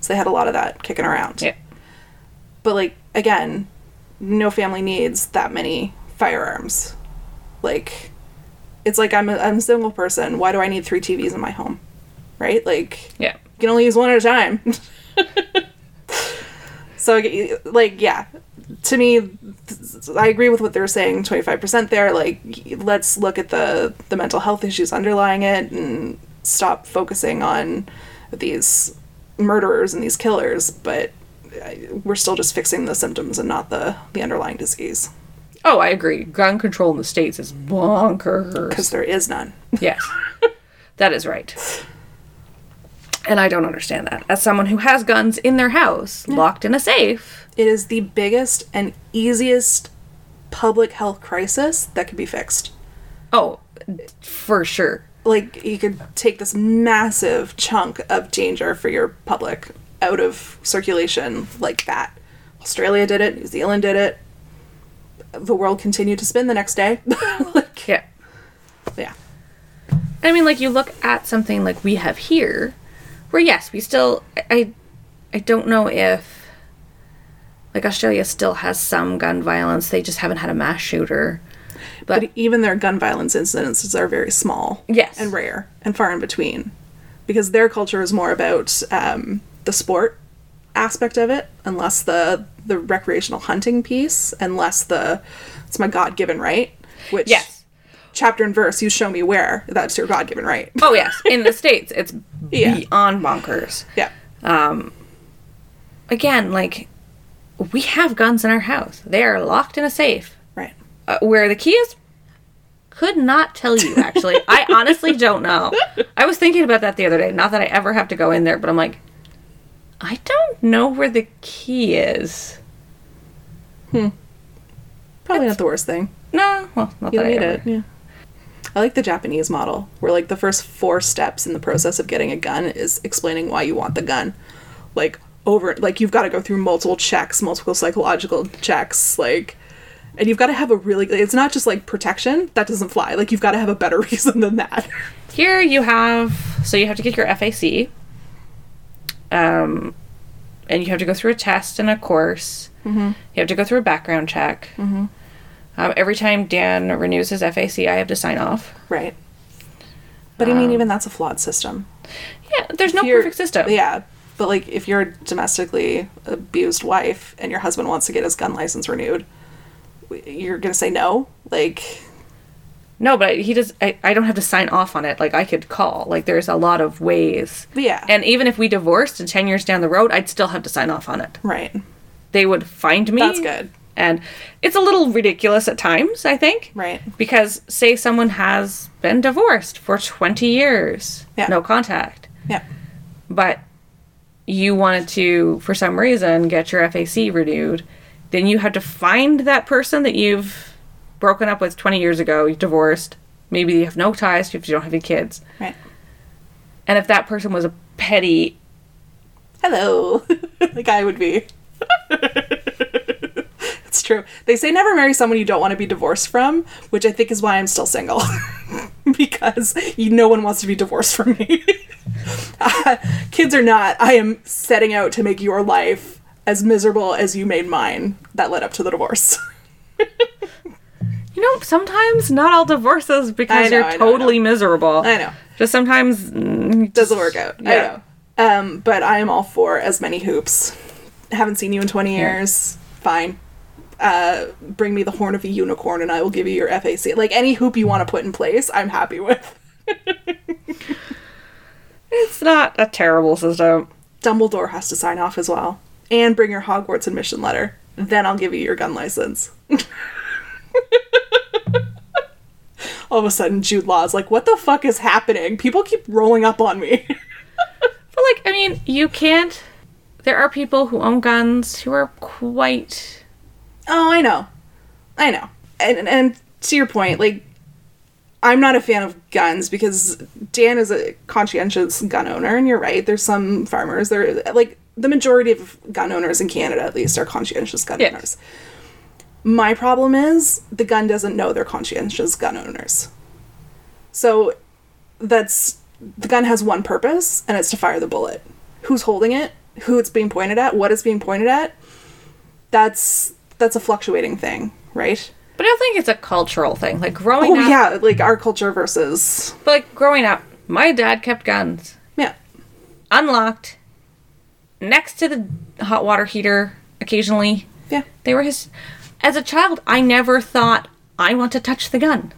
so they had a lot of that kicking around. Yeah. But like again, no family needs that many firearms. Like, it's like I'm a, I'm a single person. Why do I need three TVs in my home? Right? Like, Yeah. you can only use one at a time. so, like, yeah, to me, th- I agree with what they're saying. Twenty five percent there. Like, let's look at the the mental health issues underlying it and stop focusing on these murderers and these killers. But I- we're still just fixing the symptoms and not the the underlying disease Oh, I agree. Gun control in the states is bonkers. because there is none. Yes, that is right. And I don't understand that. As someone who has guns in their house, locked in a safe, It is the biggest and easiest public health crisis that could be fixed. oh, for sure. like you could take this massive chunk of danger for your public out of circulation like that. Australia did it, New Zealand did it. The world continued to spin the next day. like, Yeah. yeah. I mean, like you look at something like we have here, where yes, we still. I, I don't know if, like Australia still has some gun violence. They just haven't had a mass shooter. But, But even their gun violence incidences are very small. Yes. And rare and far in between. Because their culture is more about um, the sport aspect of it, and less the the recreational hunting piece, and less the it's my God given right. Which yes. chapter and verse, you show me where that's your God given right. Oh yes, in the states, it's Yeah. beyond bonkers. Yeah. Um, Again, like we have guns in our house. They are locked in a safe. Right. Uh, where the key is, could not tell you. Actually, I honestly don't know. I was thinking about that the other day. Not that I ever have to go in there, but I'm like, I don't know where the key is. Hmm. Probably not the worst thing. No, well, not You that don't I need ever. it. Yeah. I like the Japanese model, where like the first four steps in the process of getting a gun is explaining why you want the gun. Like over like you've got to go through multiple checks, multiple psychological checks, like and you've got to have a really it's not just like protection, that doesn't fly. Like you've got to have a better reason than that. Here you have so you have to get your FAC, um, and you have to go through a test and a course. Mm-hmm. You have to go through a background check. Mm-hmm. Um, every time Dan renews his FAC, I have to sign off. right. But I mean even that's a flawed system. Yeah, there's no perfect system. Yeah. But like if you're a domestically abused wife and your husband wants to get his gun license renewed, you're going to say no? Like No, but he does. I, I don't have to sign off on it. Like I could call. Like there's a lot of ways. Yeah. And even if we divorced and ten years down the road, I'd still have to sign off on it. right. They would find me. That's good. And it's a little ridiculous at times. I think. Right. Because say someone has been divorced for twenty years, Yeah. no contact, Yeah. but you wanted to, for some reason, get your FAC renewed, then you had to find that person that you've broken up with 20 years ago, you divorced, maybe you have no ties if you don't have any kids. Right. And if that person was a petty, Hello. like I would be. it's true. They say never marry someone you don't want to be divorced from, which I think is why I'm still single. because you, no one wants to be divorced from me. Uh, kids or not, I am setting out to make your life as miserable as you made mine that led up to the divorce. you know, sometimes not all divorces because know, you're I know, I totally miserable. I know. Just sometimes mm, Doesn't work out. Yeah. I know. Um, but I am all for as many hoops. Haven't seen you in 20 years. Fine. Uh, bring me the horn of a unicorn and I will give you your FAC. Like any hoop you want to put in place, I'm happy with. It's not a terrible system. Dumbledore has to sign off as well. And bring your Hogwarts admission letter. Then I'll give you your gun license. All of a sudden, Jude Law is like, what the fuck is happening? People keep rolling up on me. But like, I mean, you can't. There are people who own guns who are quite. Oh, I know. I know. And and to your point, like I'm not a fan of guns because Dan is a conscientious gun owner and you're right. There's some farmers there like the majority of gun owners in Canada at least are conscientious gun Yes. owners. My problem is the gun doesn't know they're conscientious gun owners. So that's the gun has one purpose and it's to fire the bullet. Who's holding it? Who it's being pointed at? What it's being pointed at? That's that's a fluctuating thing, right? But I don't think it's a cultural thing. Like growing Oh up. yeah, like our culture versus But like growing up, my dad kept guns yeah. unlocked next to the hot water heater occasionally. Yeah. They were his. As a child, I never thought I want to touch the gun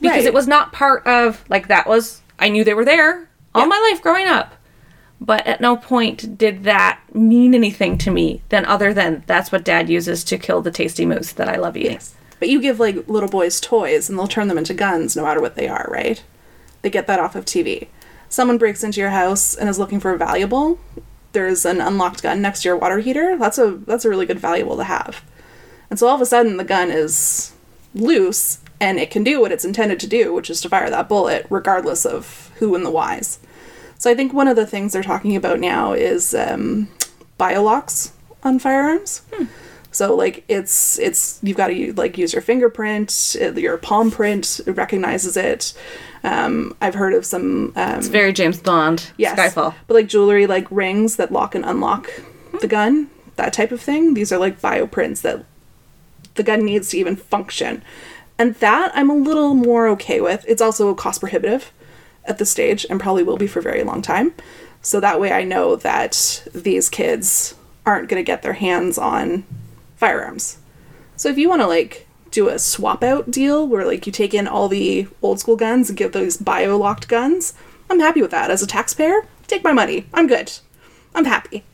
because Right. it was not part of like that was. I knew they were there all Yeah. my life growing up, but at no point did that mean anything to me. Then other than that's what Dad uses to kill the tasty moose that I love eating. But you give like little boys toys and they'll turn them into guns no matter what they are, right? They get that off of TV. Someone breaks into your house and is looking for a valuable. There's an unlocked gun next to your water heater. That's a that's a really good valuable to have. And so all of a sudden the gun is loose and it can do what it's intended to do, which is to fire that bullet regardless of who and the whys. So I think one of the things they're talking about now is um, biolocks on firearms. So like it's it's you've got to like use your fingerprint, uh, your palm print it recognizes it. Um, I've heard of some um, It's very James Bond. yes, Skyfall. but like jewelry like rings that lock and unlock the gun, that type of thing. These are like bioprints that the gun needs to even function, and that I'm a little more okay with. It's also cost prohibitive at this stage and probably will be for a very long time. So that way I know that these kids aren't going to get their hands on firearms. So if you want to like do a swap out deal where like you take in all the old school guns and give those bio locked guns, I'm happy with that. As a taxpayer, take my money. I'm good. I'm happy.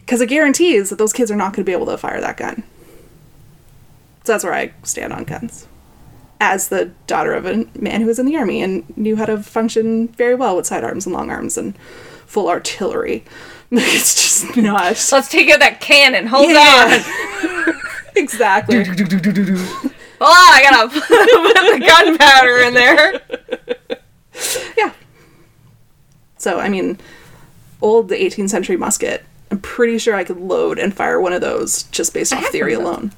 Because it guarantees that those kids are not going to be able to fire that gun. So that's where I stand on guns. As the daughter of a man who was in the army and knew how to function very well with sidearms and long arms and full artillery. it's just not. Let's take out that cannon. Hold on. exactly. Oh, I gotta put the gunpowder in there. Yeah. So, I mean, old 18th century musket. I'm pretty sure I could load and fire one of those just based off theory alone.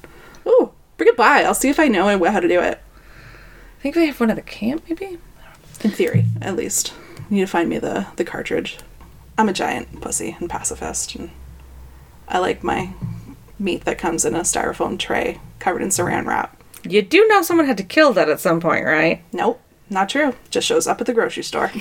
Ooh, bring it by. I'll see if I know how to do it. I think they have one at the camp, maybe. In theory, at least. You need to find me the, the cartridge. I'm a giant pussy and pacifist, and I like my meat that comes in a styrofoam tray covered in saran wrap. You do know someone had to kill that at some point, right? Nope, not true. Just shows up at the grocery store.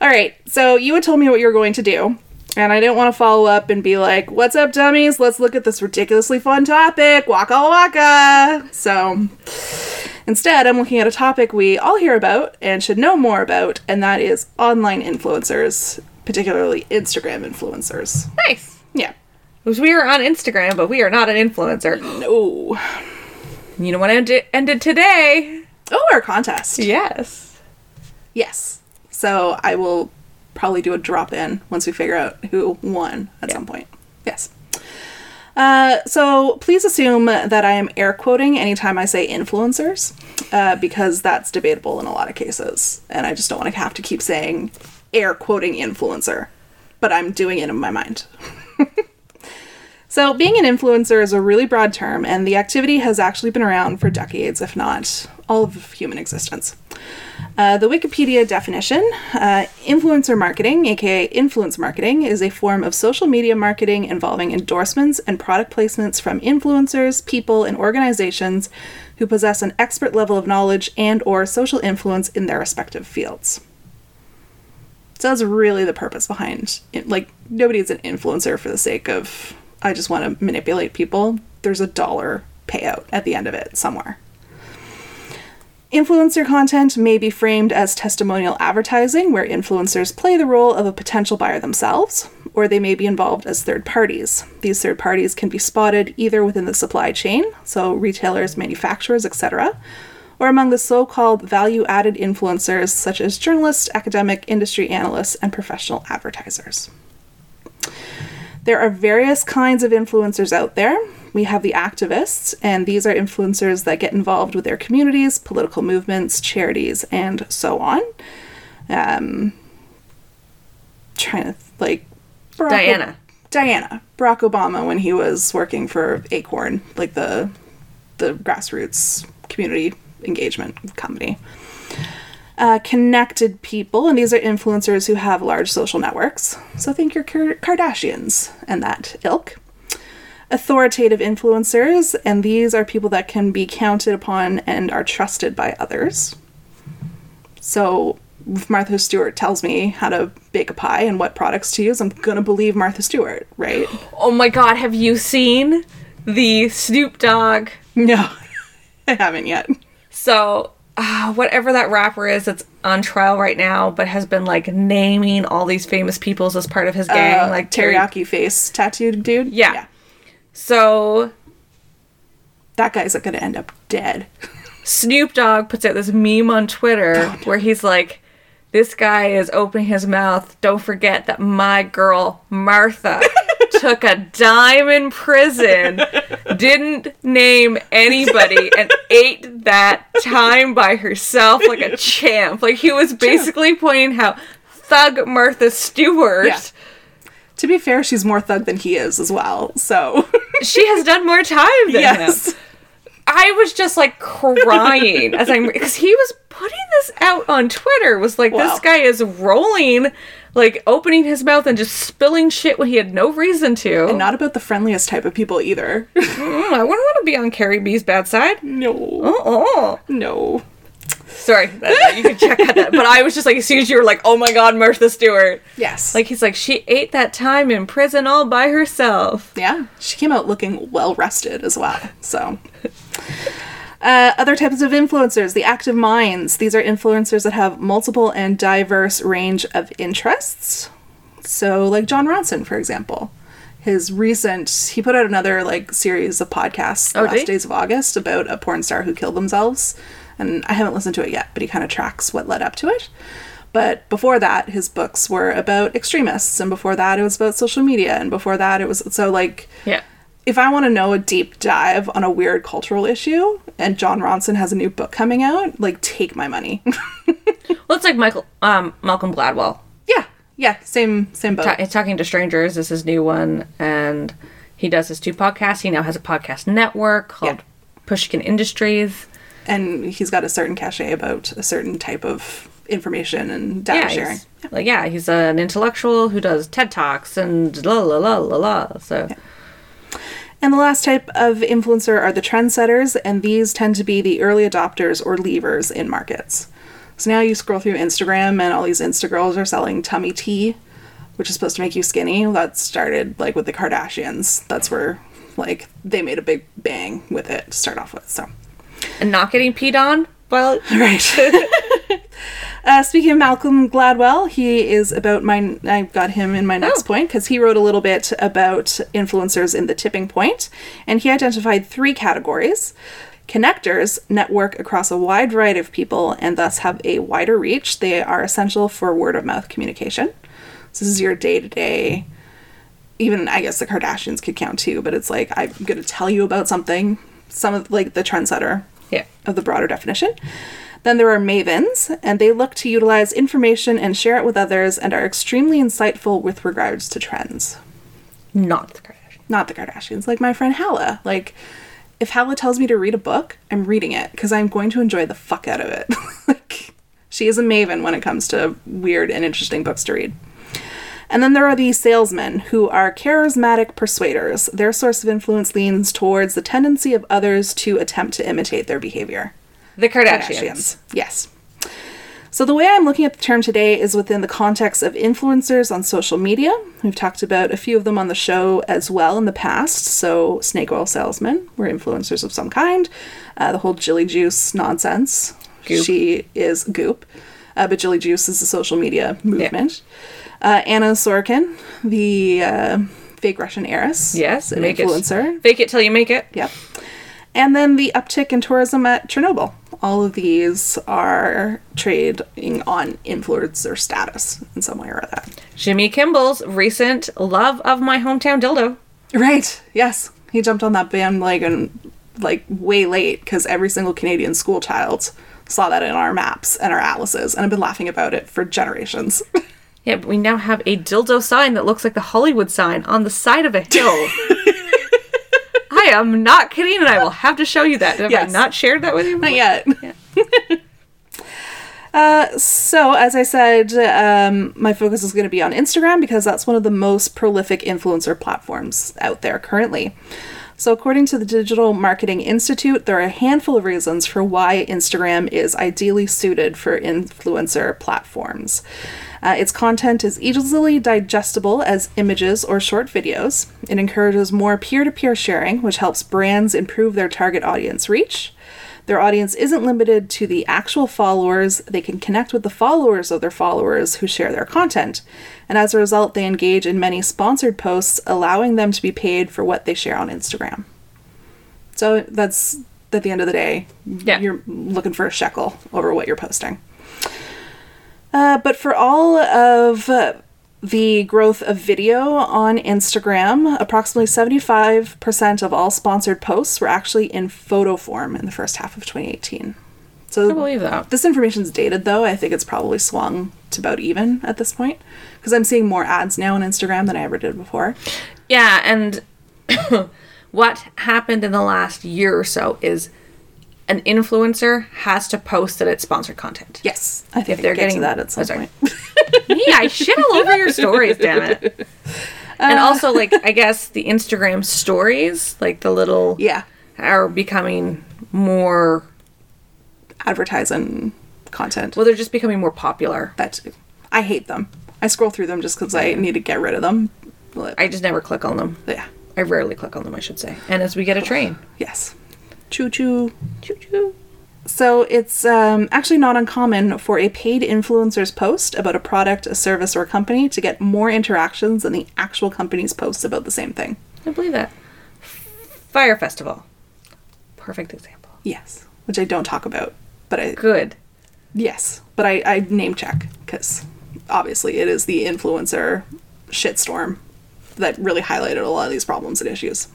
All right, so you had told me what you were going to do, and I didn't want to follow up and be like, "What's up, dummies? Let's look at this ridiculously fun topic, waka waka." So instead, I'm looking at a topic we all hear about and should know more about, and that is online influencers, particularly Instagram influencers. Nice. Yeah. Because we are on Instagram, but we are not an influencer. No. You know what ended, ended today? Oh, our contest. Yes. Yes. So I will probably do a drop in once we figure out who won at Yeah. some point. Yes. Uh, so please assume that I am air quoting anytime I say influencers. uh, because that's debatable in a lot of cases. And I just don't want to have to keep saying air quoting influencer, but I'm doing it in my mind. so, being an influencer is a really broad term, and the activity has actually been around for decades, if not all of human existence. Uh, the Wikipedia definition uh, influencer marketing, aka influence marketing, is a form of social media marketing involving endorsements and product placements from influencers, people, and organizations who possess an expert level of knowledge and or social influence in their respective fields. So that's really the purpose behind it. Like nobody is an influencer for the sake of I just want to manipulate people. There's a dollar payout at the end of it somewhere. Influencer content may be framed as testimonial advertising, where influencers play the role of a potential buyer themselves, or they may be involved as third parties. These third parties can be spotted either within the supply chain, so retailers, manufacturers, etc., or among the so called value added influencers, such as journalists, academic, industry analysts, and professional advertisers. There are various kinds of influencers out there. We have the activists, and these are influencers that get involved with their communities, political movements, charities, and so on. Um, trying to like Barack Diana. Diana, Barack Obama, when he was working for Acorn, like the the grassroots community engagement company. Uh, connected people, and these are influencers who have large social networks. So think your Kardashians and that ilk. Authoritative influencers, and these are people that can be counted upon and are trusted by others. So if Martha Stewart tells me how to bake a pie and what products to use, I'm gonna believe Martha Stewart, right? Oh my god, have you seen the Snoop Dogg? No, I haven't yet. So, uh, whatever that rapper is that's on trial right now, but has been like naming all these famous peoples as part of his gang, Uh, like Terry. teriyaki face tattooed dude. Yeah. So, that guy's gonna end up dead. Snoop Dogg puts out this meme on Twitter where he's like, This guy is opening his mouth. Don't forget that my girl, Martha, took a dime in prison, didn't name anybody, and ate that time by herself like a champ. Like he was basically pointing how thug Martha Stewart. Yeah. To be fair, she's more thug than he is as well. So She has done more time than yes, him. I was just like crying as I'm because he was putting this out on Twitter. Was like Wow. this guy is rolling, like opening his mouth and just spilling shit when he had no reason to. and not about the friendliest type of people either. Mm, I wouldn't want to be on Cardi B's bad side. no, Oh, no. Sorry, that, that- you can check out that. But I was just like, as soon as you were like, "Oh my God, Martha Stewart," Yes, like he's like, she ate that time in prison all by herself. yeah, she came out looking well rested as well. So. Uh, other types of influencers, the active minds. These are influencers that have multiple and diverse range of interests. So, like Jon Ronson, for example, his recent he put out another like series of podcasts the Oh, last days of August about a porn star who killed themselves, and I haven't listened to it yet, but he kind of tracks what led up to it. But before that, his books were about extremists, and before that, it was about social media, and before that, it was so like Yeah. if I want to know a deep dive on a weird cultural issue, and Jon Ronson has a new book coming out, like take my money. Well, it's like Michael, um, Malcolm Gladwell. yeah, yeah, same same boat. Ta- Talking to Strangers is his new one, and he does his two podcasts. He now has a podcast network called Yeah. Pushkin Industries. And he's got a certain cachet about a certain type of information and data yeah, sharing. he's, like yeah, he's an intellectual who does TED talks and la la la la la. So And the last type of influencer are the trendsetters, and these tend to be the early adopters or leavers in markets. So now you scroll through Instagram, and all these Insta girls are selling tummy tea, which is supposed to make you skinny. That started like with the Kardashians. That's where like they made a big bang with it to start off with. So and not getting peed on. Well, Right. uh, speaking of Malcolm Gladwell, he is about my. I got him in my next Oh. point because he wrote a little bit about influencers in the tipping point, and he identified three categories. Connectors network across a wide variety of people and thus have a wider reach. They are essential for word of mouth communication. So this is your day to day. Even I guess the Kardashians could count too, but it's like I'm gonna tell you about something. Some of like the trendsetter Yeah. of the broader definition. Then there are mavens, and they look to utilize information and share it with others and are extremely insightful with regards to trends. Not the Kardashians. Not the Kardashians, like my friend Hala. Like, if Hala tells me to read a book, I'm reading it because I'm going to enjoy the fuck out of it. like, she is a maven when it comes to weird and interesting books to read. And then there are the salesmen who are charismatic persuaders. Their source of influence leans towards the tendency of others to attempt to imitate their behavior. The Kardashians. Kardashians. Yes. So the way I'm looking at the term today is within the context of influencers on social media. We've talked about a few of them on the show as well in the past. So snake oil salesmen were influencers of some kind. Uh, the whole Jilly Juice nonsense. Goop. She is goop. Uh, but Jilly Juice is a social media movement. Uh, Anna Sorokin, the uh, fake Russian heiress. Yes, an influencer. it. Fake it till you make it. Yep. And then the uptick in tourism at Chernobyl. All of these are trading on influencer status in some way or other. Jimmy Kimmel's recent love of my hometown dildo. Right. Yes. He jumped on that bandwagon like way late because every single Canadian school child saw that in our maps and our atlases and have been laughing about it for generations. Yeah, but we now have a dildo sign that looks like the Hollywood sign on the side of a hill. I am not kidding, and I will have to show you that. Have Yes. I not shared that with you? Not yet. uh, so, as I said, um, my focus is going to be on Instagram because that's one of the most prolific influencer platforms out there currently. So, according to the Digital Marketing Institute, there are a handful of reasons for why Instagram is ideally suited for influencer platforms. Uh, its content is easily digestible as images or short videos. It encourages more peer to peer sharing, which helps brands improve their target audience reach. Their audience isn't limited to the actual followers, they can connect with the followers of their followers who share their content. And as a result, they engage in many sponsored posts, allowing them to be paid for what they share on Instagram. So that's at the end of the day, Yeah. you're looking for a shekel over what you're posting. Uh, but for all of uh, the growth of video on Instagram, approximately 75% of all sponsored posts were actually in photo form in the first half of 2018. So I believe that. this information's dated though. I think it's probably swung to about even at this point because I'm seeing more ads now on Instagram than I ever did before. Yeah, and what happened in the last year or so is an influencer has to post that it's sponsored content. Yes, I think If they're get getting- that at some oh, point. yeah, I shit all over your stories, damn it. and uh, also, like, I guess the Instagram stories, like the little, yeah, are becoming more. advertising content. Well, they're just becoming more popular. that I hate them. I scroll through them just because I need to get rid of them. But, I just never click on them. yeah, I rarely click on them, I should say. And as we get a train, yes. Choo choo. choo choo. So it's um, actually not uncommon for a paid influencer's post about a product, a service, or a company to get more interactions than the actual company's posts about the same thing. I believe that. Fyre Festival. Perfect example. Yes, which I don't talk about, but I Good. yes, but I, I name check because obviously it is the influencer shitstorm that really highlighted a lot of these problems and issues.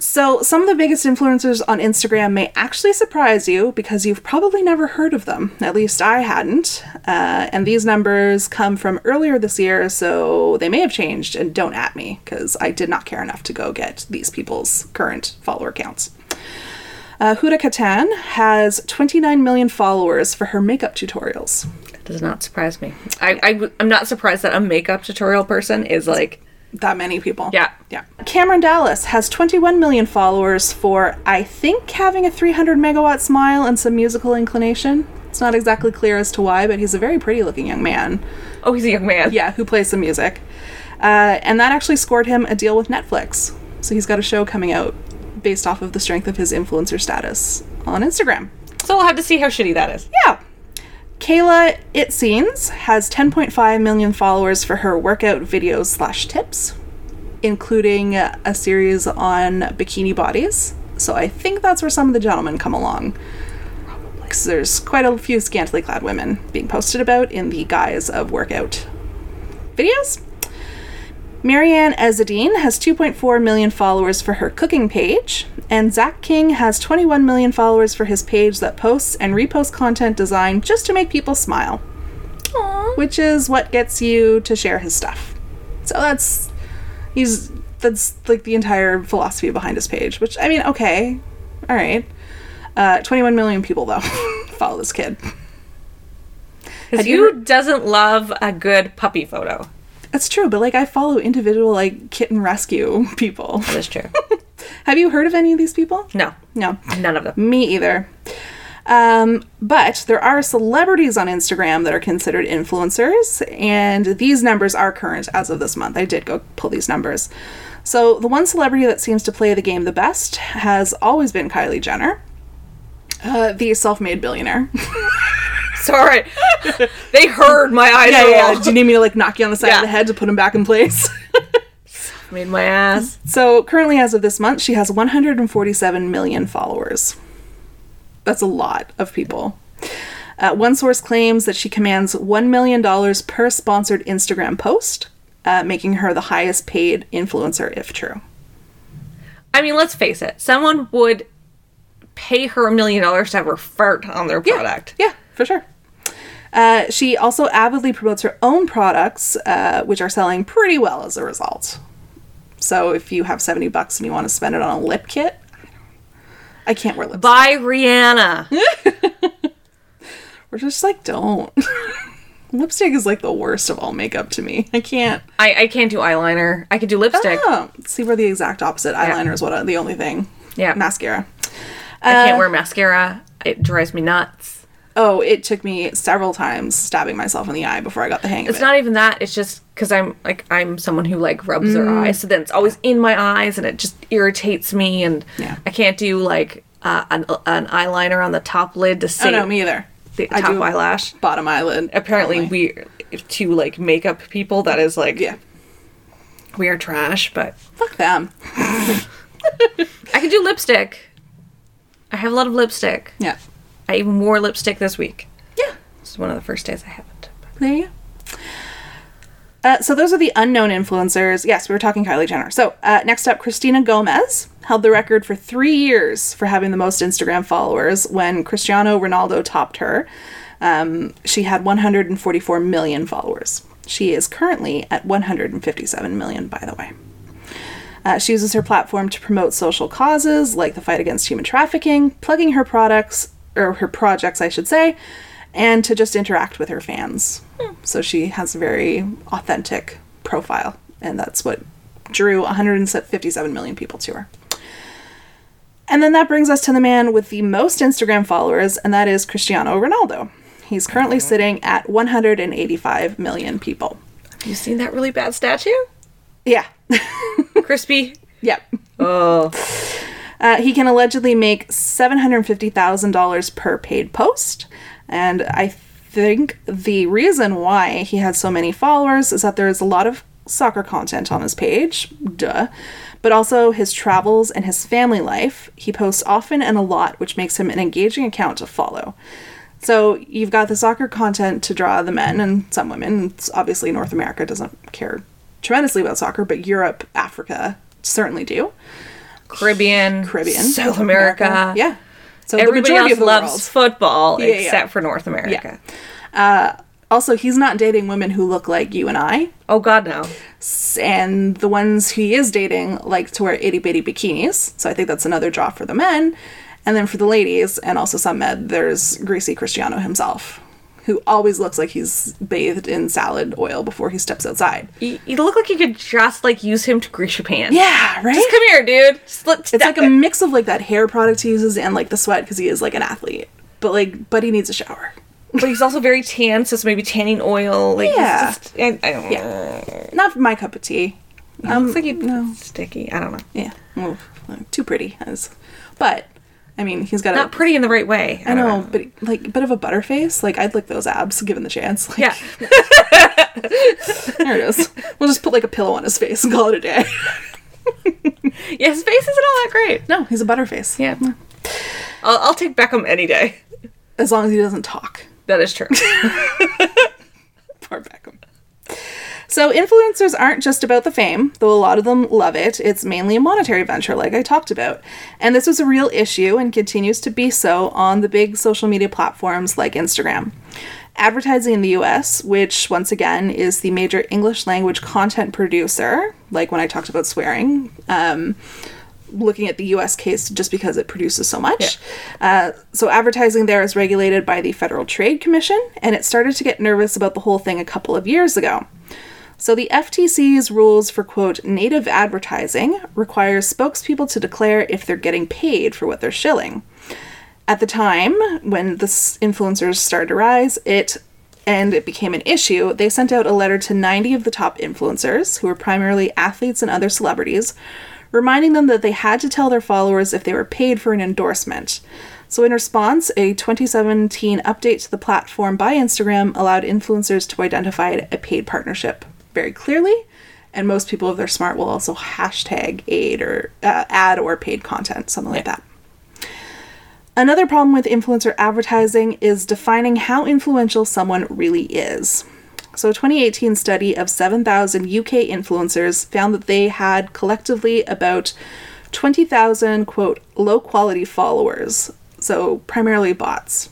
So, some of the biggest influencers on Instagram may actually surprise you because you've probably never heard of them. At least I hadn't. Uh, and these numbers come from earlier this year, so they may have changed. And don't at me because I did not care enough to go get these people's current follower counts. Uh, Huda Kattan has 29 million followers for her makeup tutorials. That does not surprise me. I'm not surprised that a makeup tutorial person is like, That many people. Yeah. Yeah. Cameron Dallas has 21 million followers for, I think, having a 300 megawatt smile and some musical inclination. It's not exactly clear as to why, but he's a very pretty looking young man. oh, he's a young man. Yeah, who plays some music. Uh, and that actually scored him a deal with Netflix. So he's got a show coming out based off of the strength of his influencer status on Instagram. So we'll have to see how shitty that is. Yeah. Kayla Itsines has 10.5 million followers for her workout videos slash tips, including a series on bikini bodies. So I think that's where some of the gentlemen come along. Because there's quite a few scantily clad women being posted about in the guise of workout videos. Marianne Ezadine has 2.4 million followers for her cooking page, And Zach King has 21 million followers for his page that posts and reposts content designed just to make people smile, Aww. which is what gets you to share his stuff. So that's he's that's like the entire philosophy behind his page. Which I mean, okay, all right. Uh, 21 million people though follow this kid. Because Had you who doesn't love a good puppy photo? That's true, but like I follow individual like kitten rescue people. That is true. Have you heard of any of these people? no, No. none of them. Me either. Um, but there are celebrities on Instagram that are considered influencers, and these numbers are current as of this month. I did go pull these numbers. So the one celebrity that seems to play the game the best has always been Kylie Jenner, uh, the self-made billionaire. Sorry, they heard my eyes yeah, yeah. roll. Do you need me to like knock you on the side Yeah. of the head to put him back in place? Made my ass. So currently, as of this month, she has 147 million followers. That's a lot of people. Uh, one source claims that she commands $1 million per sponsored Instagram post, uh, making her the highest paid influencer, if true. I mean, let's face it. Someone would pay her a million dollars to have her fart on their product. Yeah, for sure. Uh, she also avidly promotes her own products, uh, which are selling pretty well as a result. So if you have 70 bucks and you want to spend it on a lip kit, I can't wear lipstick. By Rihanna. We're just like, don't. Lipstick is like the worst of all makeup to me. I can't. I, I can't do eyeliner. I can do lipstick. Oh, see, we're the exact opposite. Eyeliner is what the only thing. Yeah. Mascara. I can't uh, wear mascara. It drives me nuts. Oh, it took me several times stabbing myself in the eye before I got the hang of It's it. It's not even that. It's just because I'm like I'm someone who like rubs their Mm. eyes, so then it's always in my eyes, and it just irritates me. And Yeah. I can't do like uh, an, an eyeliner on the top lid to oh save no, me either. the I top eyelash. Bottom eyelid. Apparently, only. we to like makeup people that is like Yeah. we are trash, but Fuck them. I can do lipstick. I have a lot of lipstick. Yeah. I even wore lipstick this week. Yeah. This is one of the first days I haven't. There you go. Uh, so those are the unknown influencers. Yes, we were talking Kylie Jenner. So uh, next up, Christina Gomez held the record for three years for having the most Instagram followers when Cristiano Ronaldo topped her. Um, she had 144 million followers. She is currently at 157 million, by the way. Uh, she uses her platform to promote social causes like the fight against human trafficking, plugging her products, or her projects, I should say, and to just interact with her fans. Hmm. So she has a very authentic profile, and that's what drew 157 million people to her. And then that brings us to the man with the most Instagram followers, and that is Cristiano Ronaldo. He's currently sitting at 185 million people. Have you seen that really bad statue? Yeah. Crispy. yep. Oh. Uh, he can allegedly make $750,000 per paid post. And I think the reason why he has so many followers is that there's a lot of soccer content on his page, duh, but also his travels and his family life. He posts often and a lot, which makes him an engaging account to follow. So you've got the soccer content to draw the men and some women. It's obviously North America doesn't care tremendously about soccer, but Europe, Africa certainly do. Caribbean. Caribbean, South America. yeah. So Everybody the majority else of the loves world. football Yeah, yeah. except for North America. Uh, also, he's not dating women who look like you and I, Oh God, no. And the ones he is dating like to wear itty bitty bikinis. So I think that's another draw for the men. And then for the ladies, and also some med, there's Greasy Cristiano himself, who always looks like he's bathed in salad oil before he steps outside. You, you look like you could just like use him to grease your pants. Yeah, right. Just come here, dude. Just let, it's like a mix of like that hair product he uses and like the sweat because he is like an athlete. But like, but he needs a shower. but he's also very tan, so it's maybe tanning oil. Like, Yeah. Just, I, I don't Yeah. Not my cup of tea. know. Looks um, like he's no. sticky. I don't know. Yeah, too pretty. As, but I mean, he's got Not a. pretty in the right way. I don't know, but like a bit of a butterface. Like I'd lick those abs given the chance. Like, Yeah. there it is. We'll just put like a pillow on his face and call it a day. yeah, his face isn't all that great. no, he's a butterface. Yeah. I'll, I'll take Beckham any day. as long as he doesn't talk. That is true. Poor Beckham. So, influencers aren't just about the fame, though a lot of them love it. It's mainly a monetary venture, like I talked about. And this was a real issue and continues to be so on the big social media platforms like Instagram. Advertising in the US, which once again is the major English language content producer, like when I talked about swearing, um, looking at the US case just because it produces so much. Uh, so, advertising there is regulated by the Federal Trade Commission, and it started to get nervous about the whole thing a couple of years ago. So, the FTC's rules for quote native advertising requires spokespeople to declare if they're getting paid for what they're shilling. At the time, when the influencers started to rise, it and it became an issue, they sent out a letter to 90 of the top influencers, who were primarily athletes and other celebrities, reminding them that they had to tell their followers if they were paid for an endorsement. So, in response, a 2017 update to the platform by Instagram allowed influencers to identify a paid partnership very clearly, and most people, if they're smart, will also hashtag aid or uh, ad or paid content, something like that. Another problem with influencer advertising is defining how influential someone really is. So, a 2018 study of 7,000 UK influencers found that they had collectively about 20,000, quote, low quality followers, so primarily bots.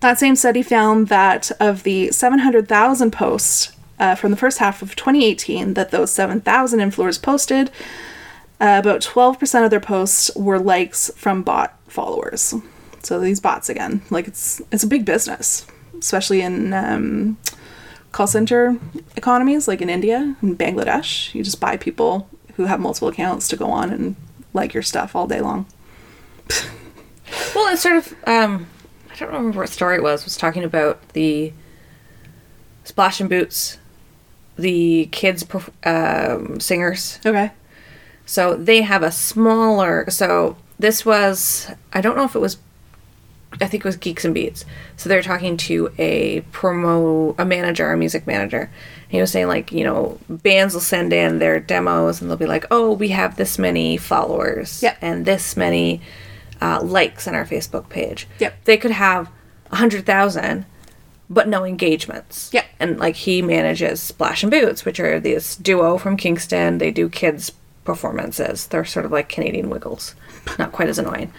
That same study found that of the 700,000 posts uh, from the first half of 2018 that those 7,000 influencers posted, uh, about 12% of their posts were likes from bot followers. So these bots again, like it's it's a big business, especially in um, call center economies like in India and Bangladesh. You just buy people who have multiple accounts to go on and like your stuff all day long. Well, it's sort of um, I don't remember what story it was. Was talking about the Splash and Boots, the kids um, singers. Okay. So they have a smaller. So this was I don't know if it was. I think it was Geeks and Beats. So they're talking to a promo, a manager, a music manager. And he was saying like, you know, bands will send in their demos and they'll be like, oh, we have this many followers Yep. and this many uh, likes on our Facebook page. Yep. They could have a hundred thousand, but no engagements. Yeah. And like he manages Splash and Boots, which are this duo from Kingston. They do kids performances. They're sort of like Canadian Wiggles, not quite as annoying.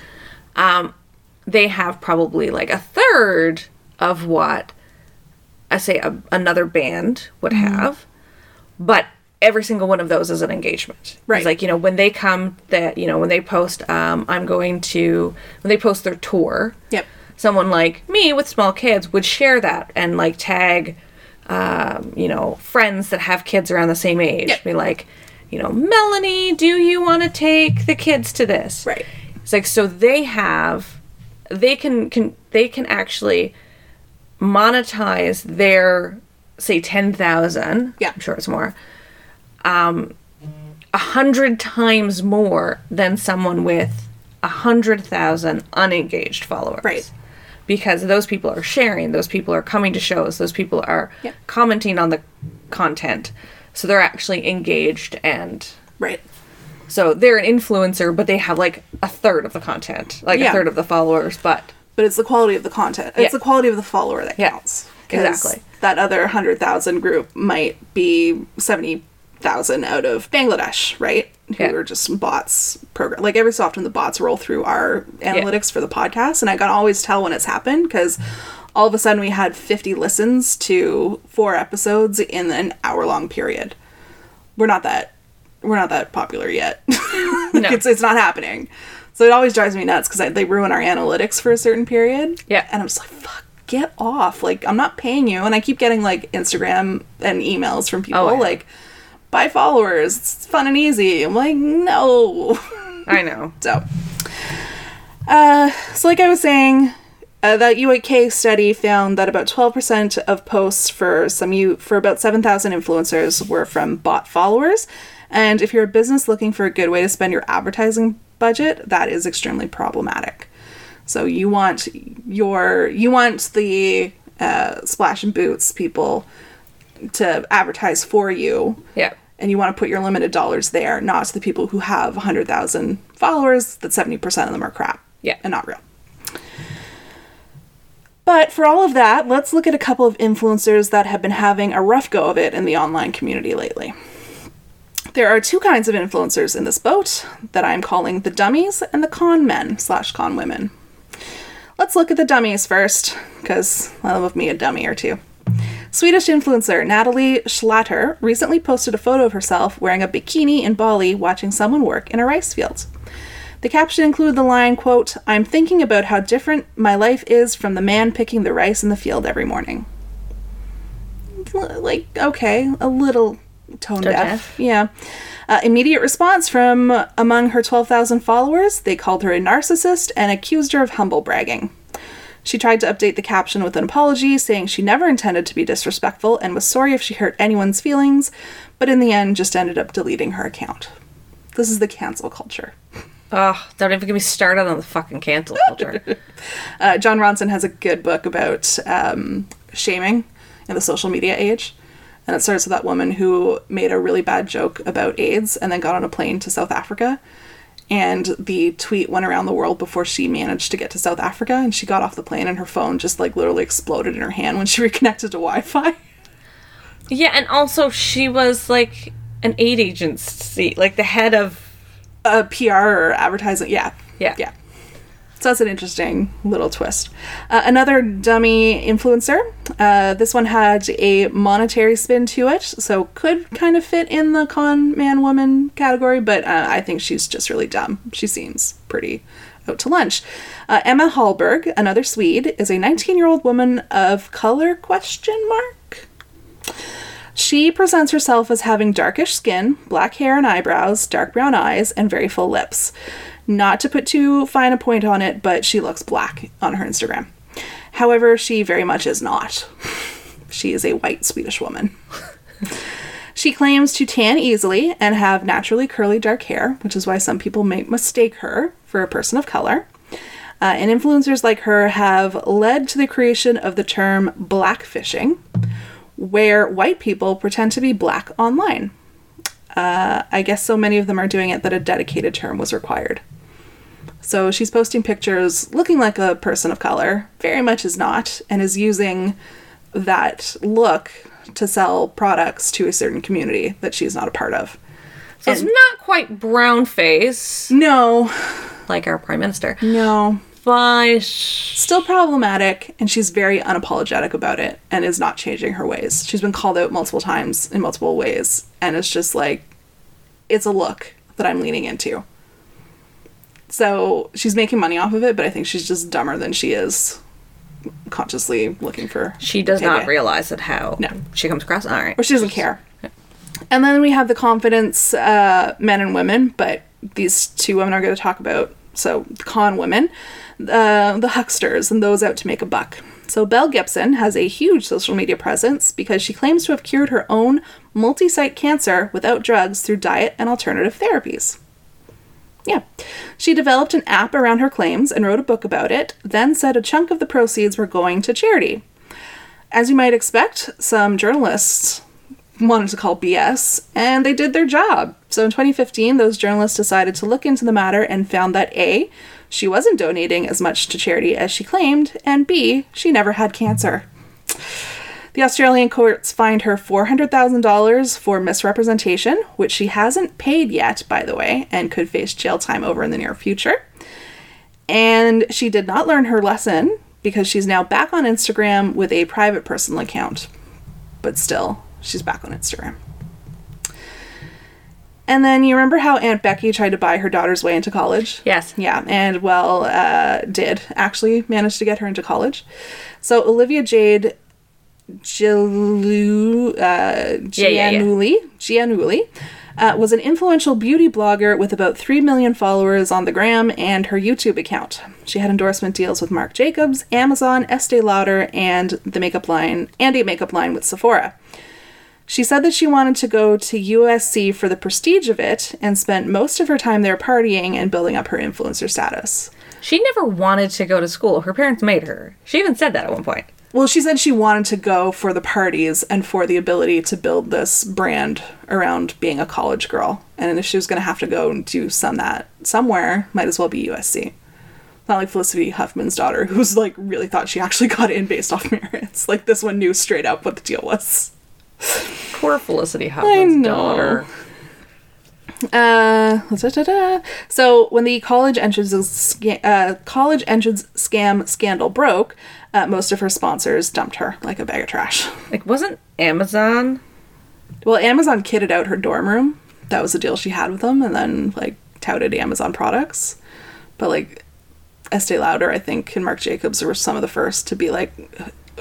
Um, they have probably like a third of what I say a, another band would Mm-hmm. have, but every single one of those is an engagement. Right. It's like you know when they come that you know when they post, um, I'm going to when they post their tour Yep. Someone like me with small kids would share that and like tag um, you know friends that have kids around the same age Yep. be like you know melanie do you want to take the kids to this Right. it's like so they have they can can they can actually monetize their say 10,000 Yeah. I'm sure it's more um a hundred times more than someone with a hundred thousand unengaged followers Right. Because those people are sharing those people are coming to shows those people are Yeah. commenting on the content so they're actually engaged and Right. so they're an influencer but they have like a third of the content like Yeah. a third of the followers but But it's the quality of the content. It's Yeah. the quality of the follower that Yeah. counts. Exactly. That other hundred thousand group might be seventy thousand out of Bangladesh, right? Who Yeah. are just bots program. Like every so often, the bots roll through our analytics for the podcast, and I can always tell when it's happened because all of a sudden we had fifty listens to four episodes in an hour long period. We're not that. We're not that popular yet. No. it's it's not happening. So it always drives me nuts because they ruin our analytics for a certain period. Yeah. And I'm just like, fuck, get off. Like, I'm not paying you. And I keep getting like Instagram and emails from people Oh, yeah. like, buy followers. It's fun and easy. I'm like, no. i know so, uh, so like I was saying, uh, that UAK study found that about 12% of posts for some you for about 7,000 influencers were from bot followers. And if you're a business looking for a good way to spend your advertising budget, that is extremely problematic. So you want your you want the uh, splash and boots people to advertise for you yeah and you want to put your limited dollars there, not to the people who have 100,000 followers, that 70% of them are crap Yeah. and not real. But for all of that, let's look at a couple of influencers that have been having a rough go of it in the online community lately. There are two kinds of influencers in this boat that I'm calling the dummies and the con men slash con women. Let's look at the dummies first, because I love me a dummy or two. Swedish influencer Natalie Schlatter recently posted a photo of herself wearing a bikini in Bali watching someone work in a rice field. The caption included the line, quote, I'm thinking about how different my life is from the man picking the rice in the field every morning. Like, okay, a little tone deaf. Yeah. Uh, immediate response from among her 12,000 followers they called her a narcissist and accused her of humble bragging. She tried to update the caption with an apology, saying she never intended to be disrespectful and was sorry if she hurt anyone's feelings, but in the end just ended up deleting her account. This is the cancel culture. Oh, don't even get me started on the fucking cancel culture. Uh, Jon Ronson has a good book about um, shaming in the social media age. And it starts with that woman who made a really bad joke about AIDS and then got on a plane to South Africa. And the tweet went around the world before she managed to get to South Africa. And she got off the plane and her phone just like literally exploded in her hand when she reconnected to Wi Fi. yeah, and also she was like an aid agency, like the head of. A PR or advertising. Yeah. Yeah. Yeah. So that's an interesting little twist. Uh, another dummy influencer. Uh, this one had a monetary spin to it, so could kind of fit in the con man woman category, but uh, I think she's just really dumb. She seems pretty out to lunch. Uh, Emma Hallberg, another Swede, is a 19 year old woman of color question mark. She presents herself as having darkish skin, black hair and eyebrows, dark brown eyes, and very full lips. Not to put too fine a point on it, but she looks black on her Instagram. However, she very much is not. She is a white Swedish woman. She claims to tan easily and have naturally curly dark hair, which is why some people may mistake her for a person of color. Uh, and influencers like her have led to the creation of the term blackfishing, where white people pretend to be black online. Uh, I guess so many of them are doing it that a dedicated term was required. So she's posting pictures looking like a person of color, very much is not, and is using that look to sell products to a certain community that she's not a part of. So it's not quite brown face No, like our prime minister, no. but Still problematic, and she's very unapologetic about it and is not changing her ways. She's been called out multiple times in multiple ways, and it's just like, it's a look that I'm leaning into. So she's making money off of it, but I think she's just dumber than she is consciously looking for. she does not realize that how No. she comes across. All right. or she doesn't care. And then we have the confidence uh, men and women, but these two women are going to talk about. So, the con women, uh, the hucksters, and those out to make a buck. So, Belle Gibson has a huge social media presence because she claims to have cured her own multi site cancer without drugs through diet and alternative therapies. Yeah. She developed an app around her claims and wrote a book about it, then said a chunk of the proceeds were going to charity. As you might expect, some journalists wanted to call BS, and they did their job. So in 2015, those journalists decided to look into the matter and found that A, she wasn't donating as much to charity as she claimed, and B, she never had cancer. The Australian courts fined her $400,000 for misrepresentation, which she hasn't paid yet, by the way, and could face jail time over in the near future. And she did not learn her lesson because she's now back on Instagram with a private personal account. But still, she's back on Instagram. And then you remember how Aunt Becky tried to buy her daughter's way into college? Yes. Yeah, and well, uh, did actually manage to get her into college. So Olivia Jade Gilu, uh, Yeah, yeah, yeah. Giannulli, Giannulli uh, was an influential beauty blogger with about 3 million followers on the gram and her YouTube account. She had endorsement deals with Marc Jacobs, Amazon, Estee Lauder, and the makeup line, and a makeup line with Sephora. She said that she wanted to go to USC for the prestige of it and spent most of her time there partying and building up her influencer status. She never wanted to go to school. Her parents made her. She even said that at one point. Well, she said she wanted to go for the parties and for the ability to build this brand around being a college girl. And if she was going to have to go and do some that somewhere, might as well be USC. Not like Felicity Huffman's daughter, who's like really thought she actually got in based off merits. Like this one knew straight up what the deal was. Poor Felicity Huffman's daughter. Uh, da-da-da. so when the college entrance sca- uh, college entrance scam scandal broke, uh, most of her sponsors dumped her like a bag of trash. Like, wasn't Amazon? Well, Amazon kitted out her dorm room. That was the deal she had with them, and then like touted Amazon products. But like Estee Lauder, I think, and Marc Jacobs were some of the first to be like,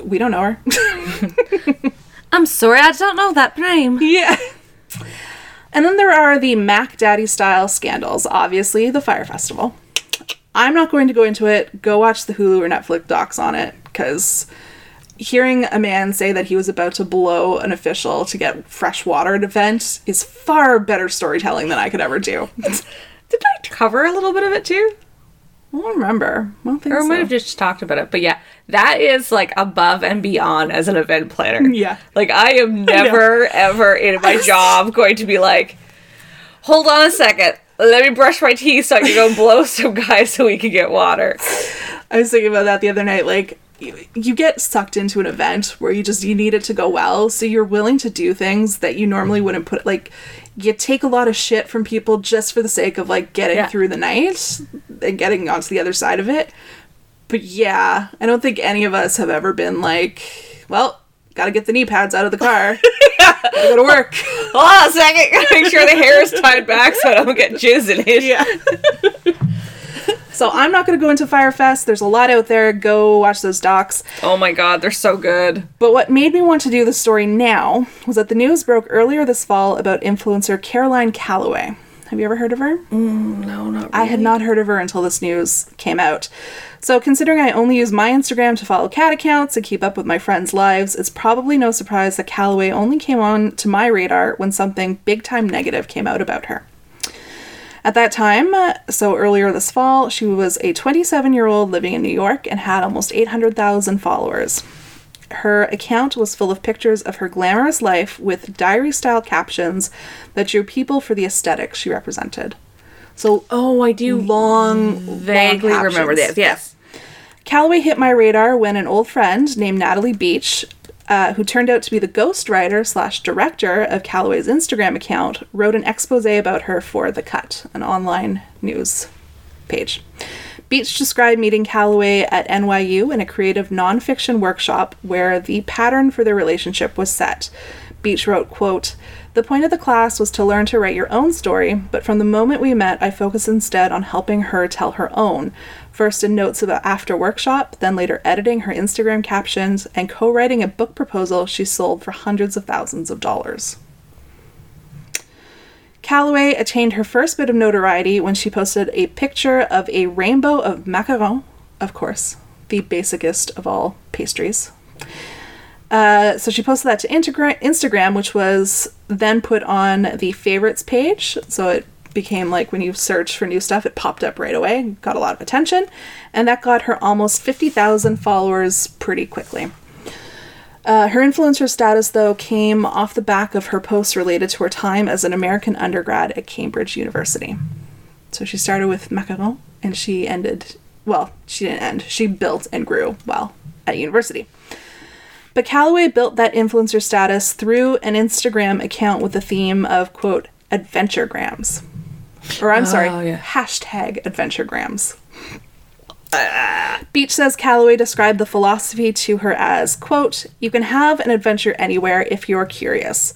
we don't know her. I'm sorry, I don't know that name. yeah. And then there are the Mac Daddy style scandals. Obviously, the Fyre Festival. I'm not going to go into it. Go watch the Hulu or Netflix docs on it because hearing a man say that he was about to blow an official to get fresh water at an event is far better storytelling than I could ever do. Did I cover a little bit of it too? I don't remember. I don't think Or so. might have just talked about it. But yeah, that is like above and beyond as an event planner. Yeah. Like I am never ever in my job going to be like, hold on a second. Let me brush my teeth so I can go blow some guys so we can get water. I was thinking about that the other night. Like, you, you get sucked into an event where you just you need it to go well, so you're willing to do things that you normally wouldn't put. Like, you take a lot of shit from people just for the sake of like getting Yeah. through the night and getting onto the other side of it. But yeah, I don't think any of us have ever been like, well, gotta get the knee pads out of the car. gotta go to work. Hold on a second. Gotta make sure the hair is tied back so I don't get jizz in it. Yeah. so I'm not gonna go into Fyre Fest. There's a lot out there. Go watch those docs. Oh my god, they're so good. But what made me want to do the story now was that the news broke earlier this fall about influencer Caroline Calloway. Have you ever heard of her? Mm, no, not really. I had not heard of her until this news came out. So, considering I only use my Instagram to follow cat accounts and keep up with my friends' lives, it's probably no surprise that Calloway only came on to my radar when something big time negative came out about her. At that time, uh, so earlier this fall, she was a 27 year old living in New York and had almost 800,000 followers. Her account was full of pictures of her glamorous life with diary style captions that drew people for the aesthetic she represented. So, Oh, I do long, vaguely long remember this. Yes. Calloway hit my radar when an old friend named Natalie Beach, uh, who turned out to be the ghostwriter slash director of Calloway's Instagram account, wrote an expose about her for The Cut, an online news page. Beach described meeting Calloway at NYU in a creative nonfiction workshop where the pattern for their relationship was set. Beach wrote, quote, The point of the class was to learn to write your own story, but from the moment we met, I focused instead on helping her tell her own. First in notes about after workshop, then later editing her Instagram captions and co writing a book proposal she sold for hundreds of thousands of dollars. Calloway attained her first bit of notoriety when she posted a picture of a rainbow of macarons, of course, the basicest of all pastries. Uh, so she posted that to Instagram, which was then put on the favorites page. So it became like when you search for new stuff, it popped up right away, got a lot of attention, and that got her almost 50,000 followers pretty quickly. Uh, her influencer status, though, came off the back of her posts related to her time as an American undergrad at Cambridge University. So she started with macaron and she ended, well, she didn't end, she built and grew well at university. But Calloway built that influencer status through an Instagram account with the theme of, quote, adventuregrams. Or I'm sorry, Oh, yeah. hashtag adventuregrams. Beach says Calloway described the philosophy to her as, quote, you can have an adventure anywhere if you're curious.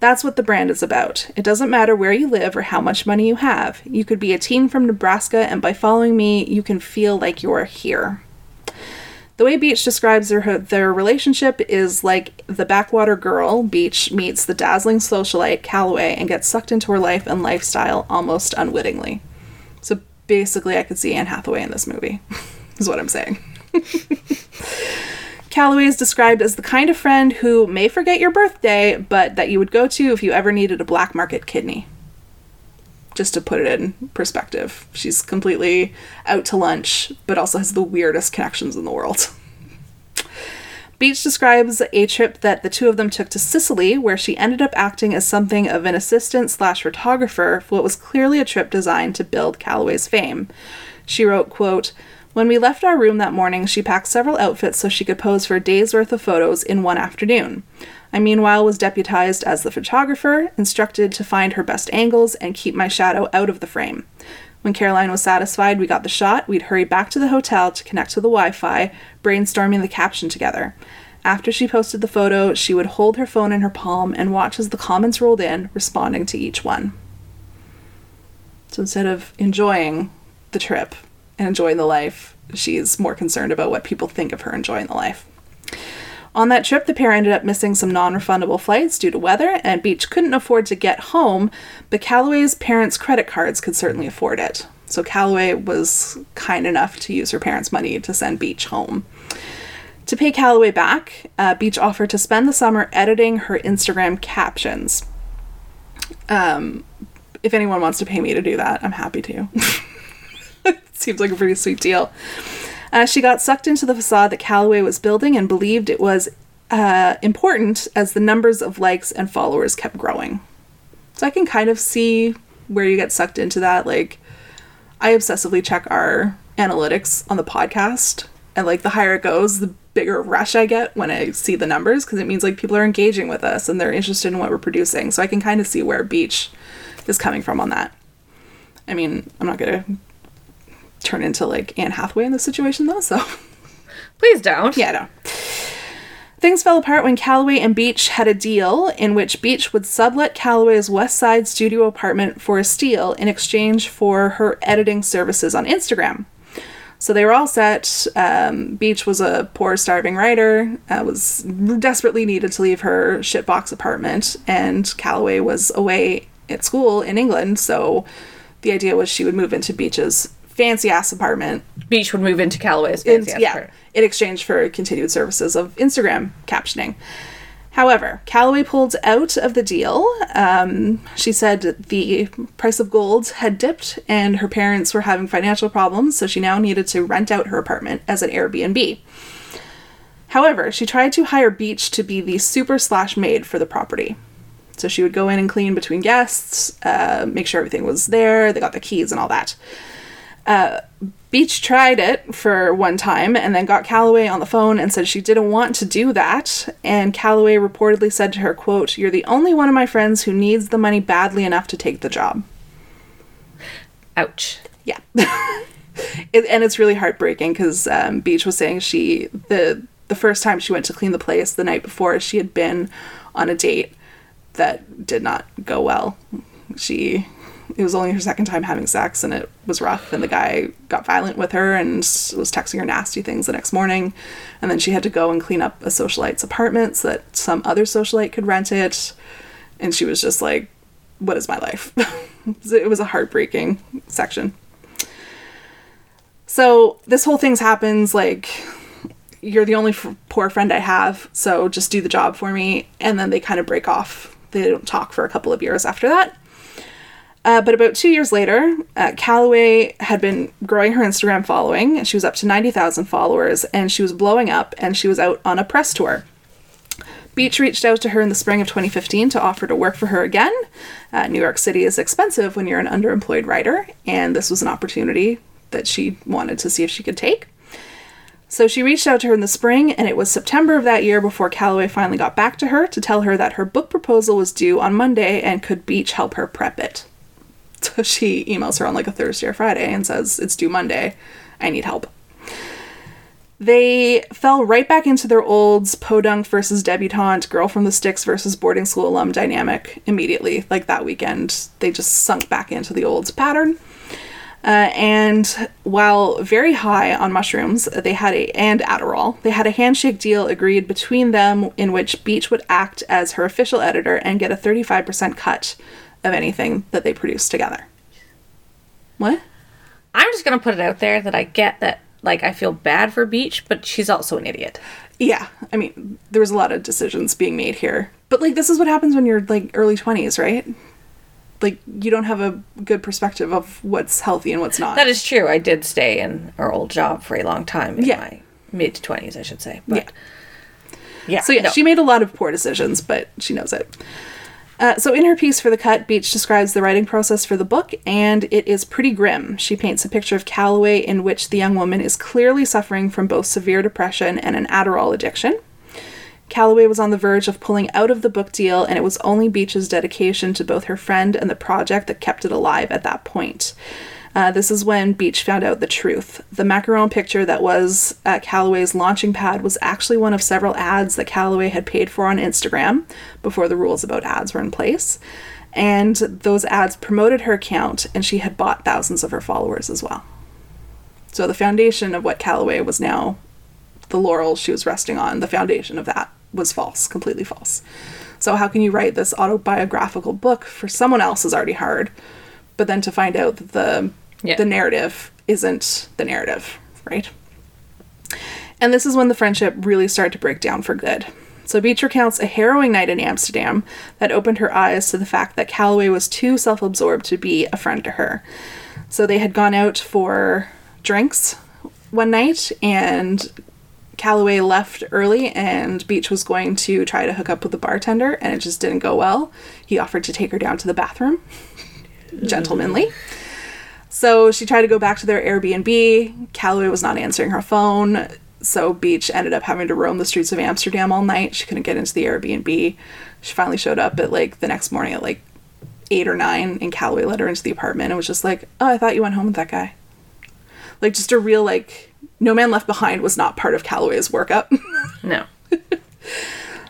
That's what the brand is about. It doesn't matter where you live or how much money you have. You could be a teen from Nebraska, and by following me, you can feel like you're here. The way Beach describes their, their relationship is like the backwater girl, Beach, meets the dazzling socialite, Calloway, and gets sucked into her life and lifestyle almost unwittingly. So basically, I could see Anne Hathaway in this movie, is what I'm saying. Calloway is described as the kind of friend who may forget your birthday, but that you would go to if you ever needed a black market kidney. Just to put it in perspective, she's completely out to lunch, but also has the weirdest connections in the world. Beach describes a trip that the two of them took to Sicily, where she ended up acting as something of an assistant slash photographer for what was clearly a trip designed to build Calloway's fame. She wrote, quote, When we left our room that morning, she packed several outfits so she could pose for a day's worth of photos in one afternoon. I meanwhile was deputized as the photographer, instructed to find her best angles and keep my shadow out of the frame. When Caroline was satisfied we got the shot, we'd hurry back to the hotel to connect to the Wi Fi, brainstorming the caption together. After she posted the photo, she would hold her phone in her palm and watch as the comments rolled in, responding to each one. So instead of enjoying the trip and enjoying the life, she's more concerned about what people think of her enjoying the life. On that trip, the pair ended up missing some non refundable flights due to weather, and Beach couldn't afford to get home, but Calloway's parents' credit cards could certainly afford it. So Calloway was kind enough to use her parents' money to send Beach home. To pay Calloway back, uh, Beach offered to spend the summer editing her Instagram captions. Um, if anyone wants to pay me to do that, I'm happy to. Seems like a pretty sweet deal. Uh, she got sucked into the facade that Calloway was building and believed it was uh, important as the numbers of likes and followers kept growing. So I can kind of see where you get sucked into that. Like, I obsessively check our analytics on the podcast, and like the higher it goes, the bigger rush I get when I see the numbers because it means like people are engaging with us and they're interested in what we're producing. So I can kind of see where Beach is coming from on that. I mean, I'm not gonna turn into like Anne Hathaway in this situation though, so Please don't. yeah, no. Things fell apart when Calloway and Beach had a deal in which Beach would sublet Calloway's West Side studio apartment for a steal in exchange for her editing services on Instagram. So they were all set. Um, Beach was a poor, starving writer, uh, was desperately needed to leave her shitbox apartment, and Calloway was away at school in England. So the idea was she would move into Beach's fancy ass apartment Beach would move into Calloway's in, fancy ass yeah, part. in exchange for continued services of Instagram captioning. However, Calloway pulled out of the deal. Um, she said the price of gold had dipped and her parents were having financial problems, so she now needed to rent out her apartment as an Airbnb. However, she tried to hire Beach to be the super slash maid for the property. So she would go in and clean between guests, uh, make sure everything was there, they got the keys and all that. Uh, Beach tried it for one time and then got Calloway on the phone and said she didn't want to do that. And Calloway reportedly said to her, quote, You're the only one of my friends who needs the money badly enough to take the job. Ouch. Yeah. it, and it's really heartbreaking because um, Beach was saying she, the, the first time she went to clean the place the night before, she had been on a date that did not go well. She it was only her second time having sex and it was rough and the guy got violent with her and was texting her nasty things the next morning. And then she had to go and clean up a socialite's apartment so that some other socialite could rent it. And she was just like what is my life? It was a heartbreaking section. So this whole thing's happens like you're the only f- poor friend i have so just do the job for me. And then they kind of break off. They don't talk for a couple of years after that uh, but about two years later, uh, Calloway had been growing her Instagram following. She was up to 90,000 followers and she was blowing up and she was out on a press tour. Beach reached out to her in the spring of 2015 to offer to work for her again. Uh, New York City is expensive when you're an underemployed writer, and this was an opportunity that she wanted to see if she could take. So she reached out to her in the spring, and it was September of that year before Calloway finally got back to her to tell her that her book proposal was due on Monday and could Beach help her prep it. So she emails her on like a Thursday or Friday and says, It's due Monday. I need help. They fell right back into their old podunk versus debutante, girl from the sticks versus boarding school alum dynamic immediately. Like that weekend, they just sunk back into the old pattern. Uh, and while very high on mushrooms, they had a and Adderall, they had a handshake deal agreed between them in which Beach would act as her official editor and get a 35% cut of anything that they produce together. What? I'm just gonna put it out there that I get that like I feel bad for Beach, but she's also an idiot. Yeah, I mean, there was a lot of decisions being made here. But like this is what happens when you're like early 20s, right? Like you don't have a good perspective of what's healthy and what's not. That is true. I did stay in our old job for a long time in Yeah. my mid twenties, I should say. But Yeah. yeah. So yeah, no. she made a lot of poor decisions, but she knows it. Uh, so, in her piece for The Cut, Beach describes the writing process for the book, and it is pretty grim. She paints a picture of Calloway in which the young woman is clearly suffering from both severe depression and an Adderall addiction. Calloway was on the verge of pulling out of the book deal, and it was only Beach's dedication to both her friend and the project that kept it alive at that point. Uh, this is when Beach found out the truth. The macaron picture that was at Calloway's launching pad was actually one of several ads that Calloway had paid for on Instagram before the rules about ads were in place. And those ads promoted her account, and she had bought thousands of her followers as well. So the foundation of what Calloway was now, the laurel she was resting on, the foundation of that was false, completely false. So how can you write this autobiographical book for someone else is already hard, but then to find out that the Yeah. the narrative isn't the narrative, right? And this is when the friendship really started to break down for good. So Beach recounts a harrowing night in Amsterdam that opened her eyes to the fact that Calloway was too self-absorbed to be a friend to her. So they had gone out for drinks one night and Calloway left early and Beach was going to try to hook up with the bartender and it just didn't go well. He offered to take her down to the bathroom. Gentlemanly. So she tried to go back to their Airbnb. Calloway was not answering her phone. So Beach ended up having to roam the streets of Amsterdam all night. She couldn't get into the Airbnb. She finally showed up at like the next morning at like eight or nine, and Calloway let her into the apartment and was just like, Oh, I thought you went home with that guy. Like just a real like No Man Left Behind was not part of Calloway's workup. No.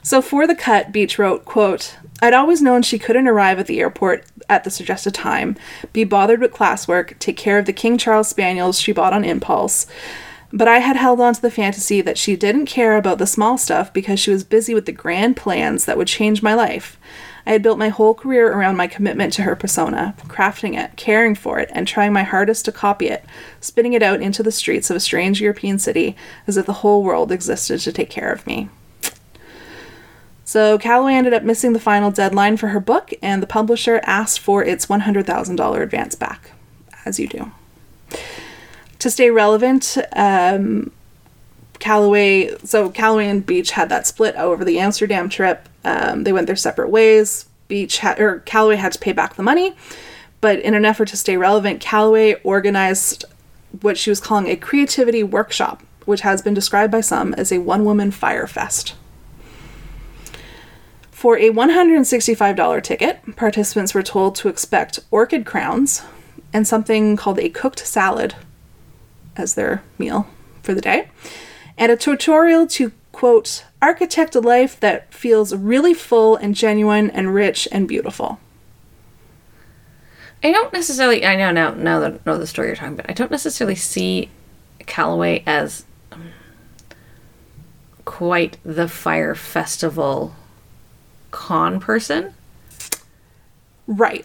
So for the cut, Beach wrote, quote, I'd always known she couldn't arrive at the airport at the suggested time, be bothered with classwork, take care of the King Charles Spaniels she bought on impulse. But I had held on to the fantasy that she didn't care about the small stuff because she was busy with the grand plans that would change my life. I had built my whole career around my commitment to her persona, crafting it, caring for it, and trying my hardest to copy it, spitting it out into the streets of a strange European city as if the whole world existed to take care of me. So Calloway ended up missing the final deadline for her book, and the publisher asked for its $100,000 advance back, as you do. To stay relevant, um, Calloway, so Calloway and Beach had that split over the Amsterdam trip. Um, they went their separate ways. Beach had, or Calloway had to pay back the money, but in an effort to stay relevant, Calloway organized what she was calling a creativity workshop, which has been described by some as a one-woman Fyre Fest. For a $165 ticket, participants were told to expect orchid crowns and something called a cooked salad as their meal for the day, and a tutorial to, quote, architect a life that feels really full and genuine and rich and beautiful. I don't necessarily. I know now. Now that know the story you're talking about, I don't necessarily see Calloway as um, quite the Fyre Festival con person. Right.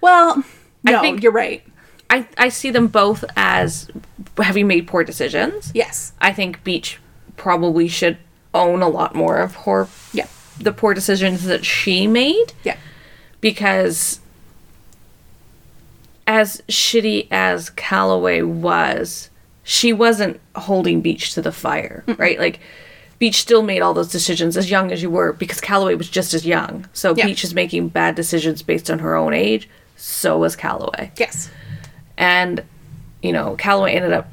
Well, I no, think- you're right. I I see them both as have having made poor decisions. Yes. I think Beach probably should own a lot more of her Yeah. the poor decisions that she made Yeah. because as shitty as Calloway was, she wasn't holding Beach to the fire, right? Like Beach still made all those decisions as young as you were because Calloway was just as young. So Yeah. Beach is making bad decisions based on her own age. So was Calloway. Yes. And, you know, Calloway ended up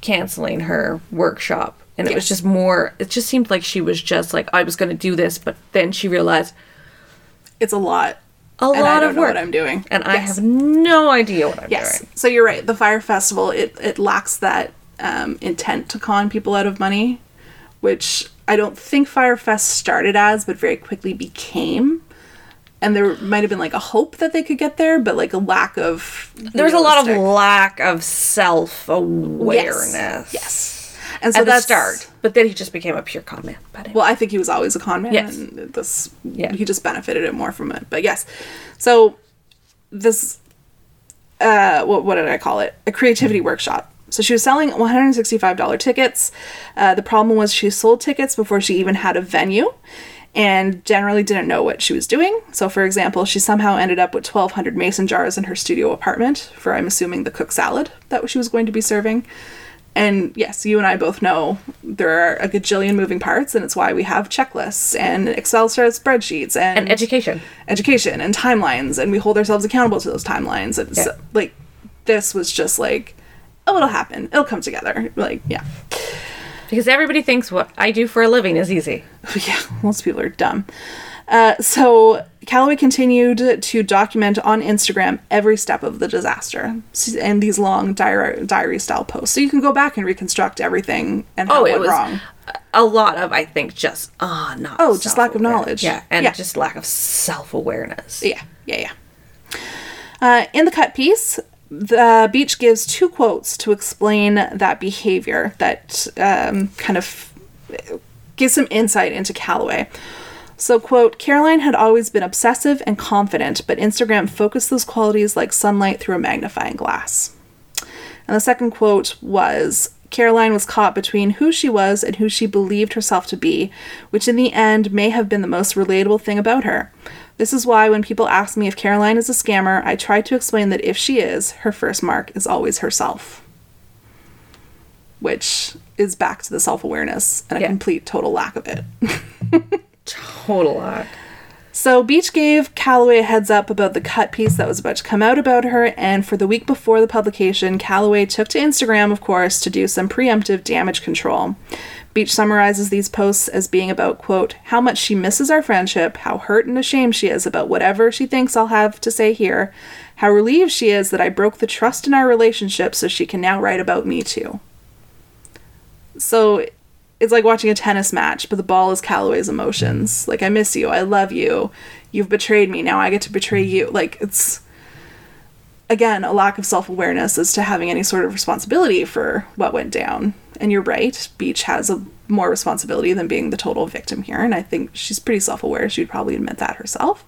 canceling her workshop. And it was just more, it just seemed like she was just like, I was going to do this. But then she realized It's a lot. a And I lot don't of know work. what I'm doing. And I have no idea what I'm Yes. doing. So you're right. The Fyre Festival it it lacks that um, intent to con people out of money, which I don't think Fyre Fest started as, but very quickly became. And there might have been like a hope that they could get there, but like a lack of. There was a lot of lack of self awareness. Yes. yes. And so At the that's start. But then he just became a pure con man. Well, I think he was always a con man, Yes. and this Yeah. he just benefited it more from it. But yes, so this uh, what what did I call it? A creativity workshop. So she was selling one hundred sixty five dollar tickets. Uh, the problem was she sold tickets before she even had a venue. And generally didn't know what she was doing. So, for example, she somehow ended up with 1,200 mason jars in her studio apartment for, I'm assuming, the cook salad that she was going to be serving And yes, you and I both know there are a gajillion moving parts, and it's why we have checklists and Excel spreadsheets and, And education. education and timelines, and we hold ourselves accountable to those timelines. And so, like, this was just like, oh, it'll happen. It'll come together. Like, yeah. Because everybody thinks what I do for a living is easy. yeah, most people are dumb. Uh, so Calloway continued to document on Instagram every step of the disaster and these long diary diary style posts. So you can go back and reconstruct everything and how Oh, it went was wrong. a lot of, I think, just ah, not. Oh, just lack of knowledge. Yeah, and Yeah. just lack of self awareness. Yeah, yeah, yeah. Uh, in the cut piece, the beach gives two quotes to explain that behavior that um, kind of gives some insight into Calloway. So, quote, Caroline had always been obsessive and confident, but Instagram focused those qualities like sunlight through a magnifying glass. And the second quote was Caroline was caught between who she was and who she believed herself to be, which in the end may have been the most relatable thing about her. This is why when people ask me if Caroline is a scammer, I try to explain that if she is, her first mark is always herself. Which is back to the self awareness and a Yeah. complete total lack of it. Total lack. So Beach gave Calloway a heads up about the cut piece that was about to come out about her, and for the week before the publication, Calloway took to Instagram, of course, to do some preemptive damage control. Beach summarizes these posts as being about, quote, how much she misses our friendship, how hurt and ashamed she is about whatever she thinks I'll have to say here, how relieved she is that I broke the trust in our relationship so she can now write about me too. So it's like watching a tennis match, but the ball is Calloway's emotions. Like, I miss you. I love you. You've betrayed me. Now I get to betray you. Like, it's, again, a lack of self awareness as to having any sort of responsibility for what went down. And you're right. Beach has a more responsibility than being the total victim here. And I think she's pretty self aware. She'd probably admit that herself.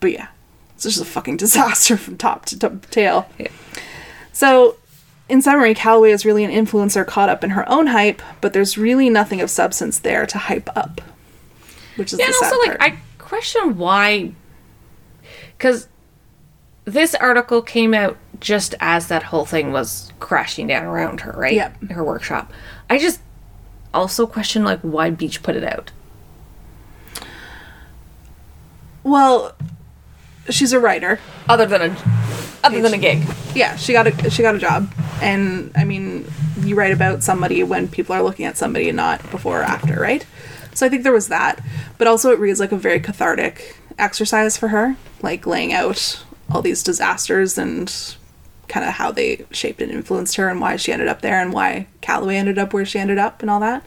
But yeah, it's just a fucking disaster from top to top tail. Yeah. So, in summary, Calloway is really an influencer caught up in her own hype, but there's really nothing of substance there to hype up. Which is Yeah, the and also, like. I question why. Because this article came out just as that whole thing was crashing down around her, right? Yep. Her workshop. I just also question, like, why Beach put it out. well, she's a writer. Other than a. Other than a gig. Yeah, she got a she got a job, and I mean, you write about somebody when people are looking at somebody and not before or after, right? So I think there was that, but also it reads like a very cathartic exercise for her, like laying out all these disasters and kind of how they shaped and influenced her and why she ended up there and why Calloway ended up where she ended up and all that.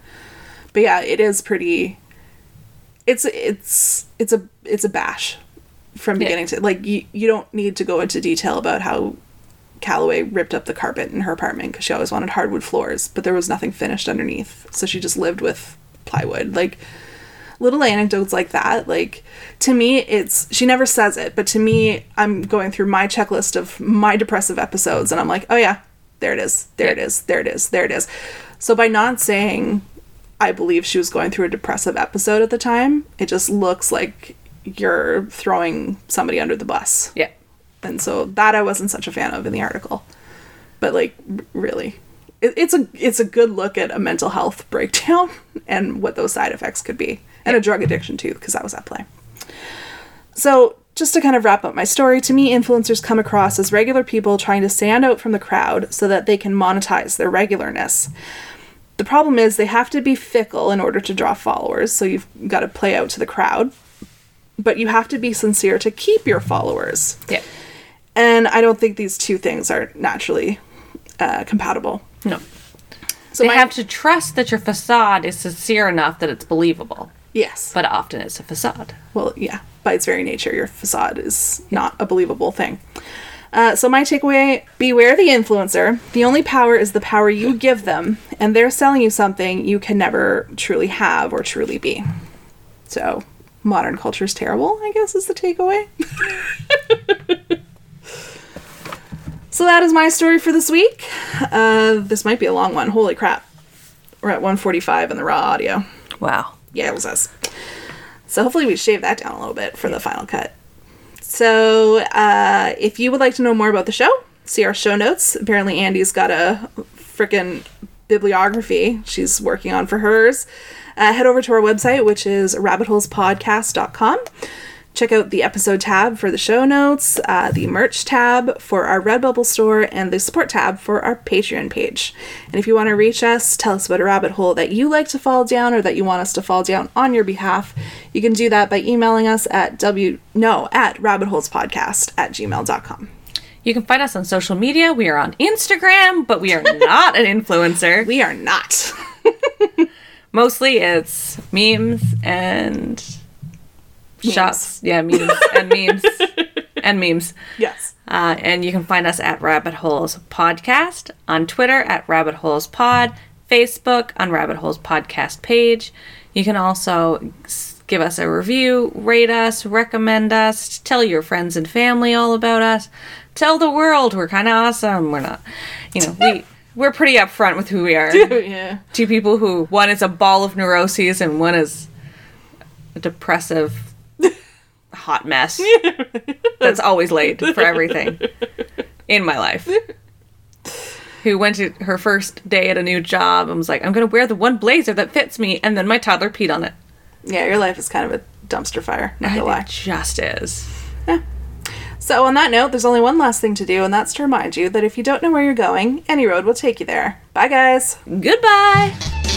But yeah, it is pretty. It's it's it's a it's a bash from Yeah. beginning to like you you don't need to go into detail about how Calloway ripped up the carpet in her apartment because she always wanted hardwood floors, but there was nothing finished underneath, so she just lived with plywood. Like little anecdotes like that, like to me, it's she never says it, but to me, I'm going through my checklist of my depressive episodes, and I'm like, oh yeah, there it is, there it is, there it is, there it is. So by not saying I believe she was going through a depressive episode at the time, it just looks like you're throwing somebody under the bus Yeah. and so that I wasn't such a fan of in the article. But like, really, it's a it's a good look at a mental health breakdown and what those side effects could be, and a drug addiction too, because that was at play. So just to kind of wrap up my story, to me, influencers come across as regular people trying to stand out from the crowd so that they can monetize their regularness. The problem is they have to be fickle in order to draw followers, so you've got to play out to the crowd. But you have to be sincere to keep your followers. Yeah. And I don't think these two things are naturally uh, compatible. No. So they my- have to trust that your facade is sincere enough that it's believable. Yes. But often it's a facade. Well, yeah. By its very nature, your facade is not a believable thing. Uh, so my takeaway: beware the influencer. The only power is the power you give them, and they're selling you something you can never truly have or truly be. So modern culture is terrible. I guess is the takeaway. so that is my story for this week. Uh, this might be a long one. Holy crap! We're at 145 in the raw audio. Wow. Yeah, it was us. So hopefully we shave that down a little bit for the final cut. So uh, if you would like to know more about the show, see our show notes. Apparently Andi's got a freaking bibliography she's working on for hers, uh, head over to our website, which is rabbitholespodcast.com. Check out the episode tab for the show notes, uh, the merch tab for our Redbubble store, and the support tab for our Patreon page. And if you want to reach us, tell us about a rabbit hole that you like to fall down or that you want us to fall down on your behalf, you can do that by emailing us at w no at rabbitholespodcast at gmail.com. You can find us on social media. We are on Instagram, but we are not an influencer. We are not. Mostly it's memes and Memes. shots. Yeah, memes and memes and memes. yes. Uh, and you can find us at Rabbit Holes Podcast on Twitter at Rabbit Holes Pod, Facebook on Rabbit Holes Podcast page. You can also give us a review, rate us, recommend us, tell your friends and family all about us, tell the world we're kind of awesome. We're not, you know, we we're pretty upfront with who we are. yeah. Two people who one is a ball of neuroses and one is a depressive hot mess that's always late for everything in my life. Who went to her first day at a new job and was like, I'm gonna wear the one blazer that fits me, and then my toddler peed on it. Yeah, your life is kind of a dumpster fire, not gonna lie. It just is. Yeah. So, on that note, there's only one last thing to do, and that's to remind you that if you don't know where you're going, any road will take you there. Bye, guys. Goodbye!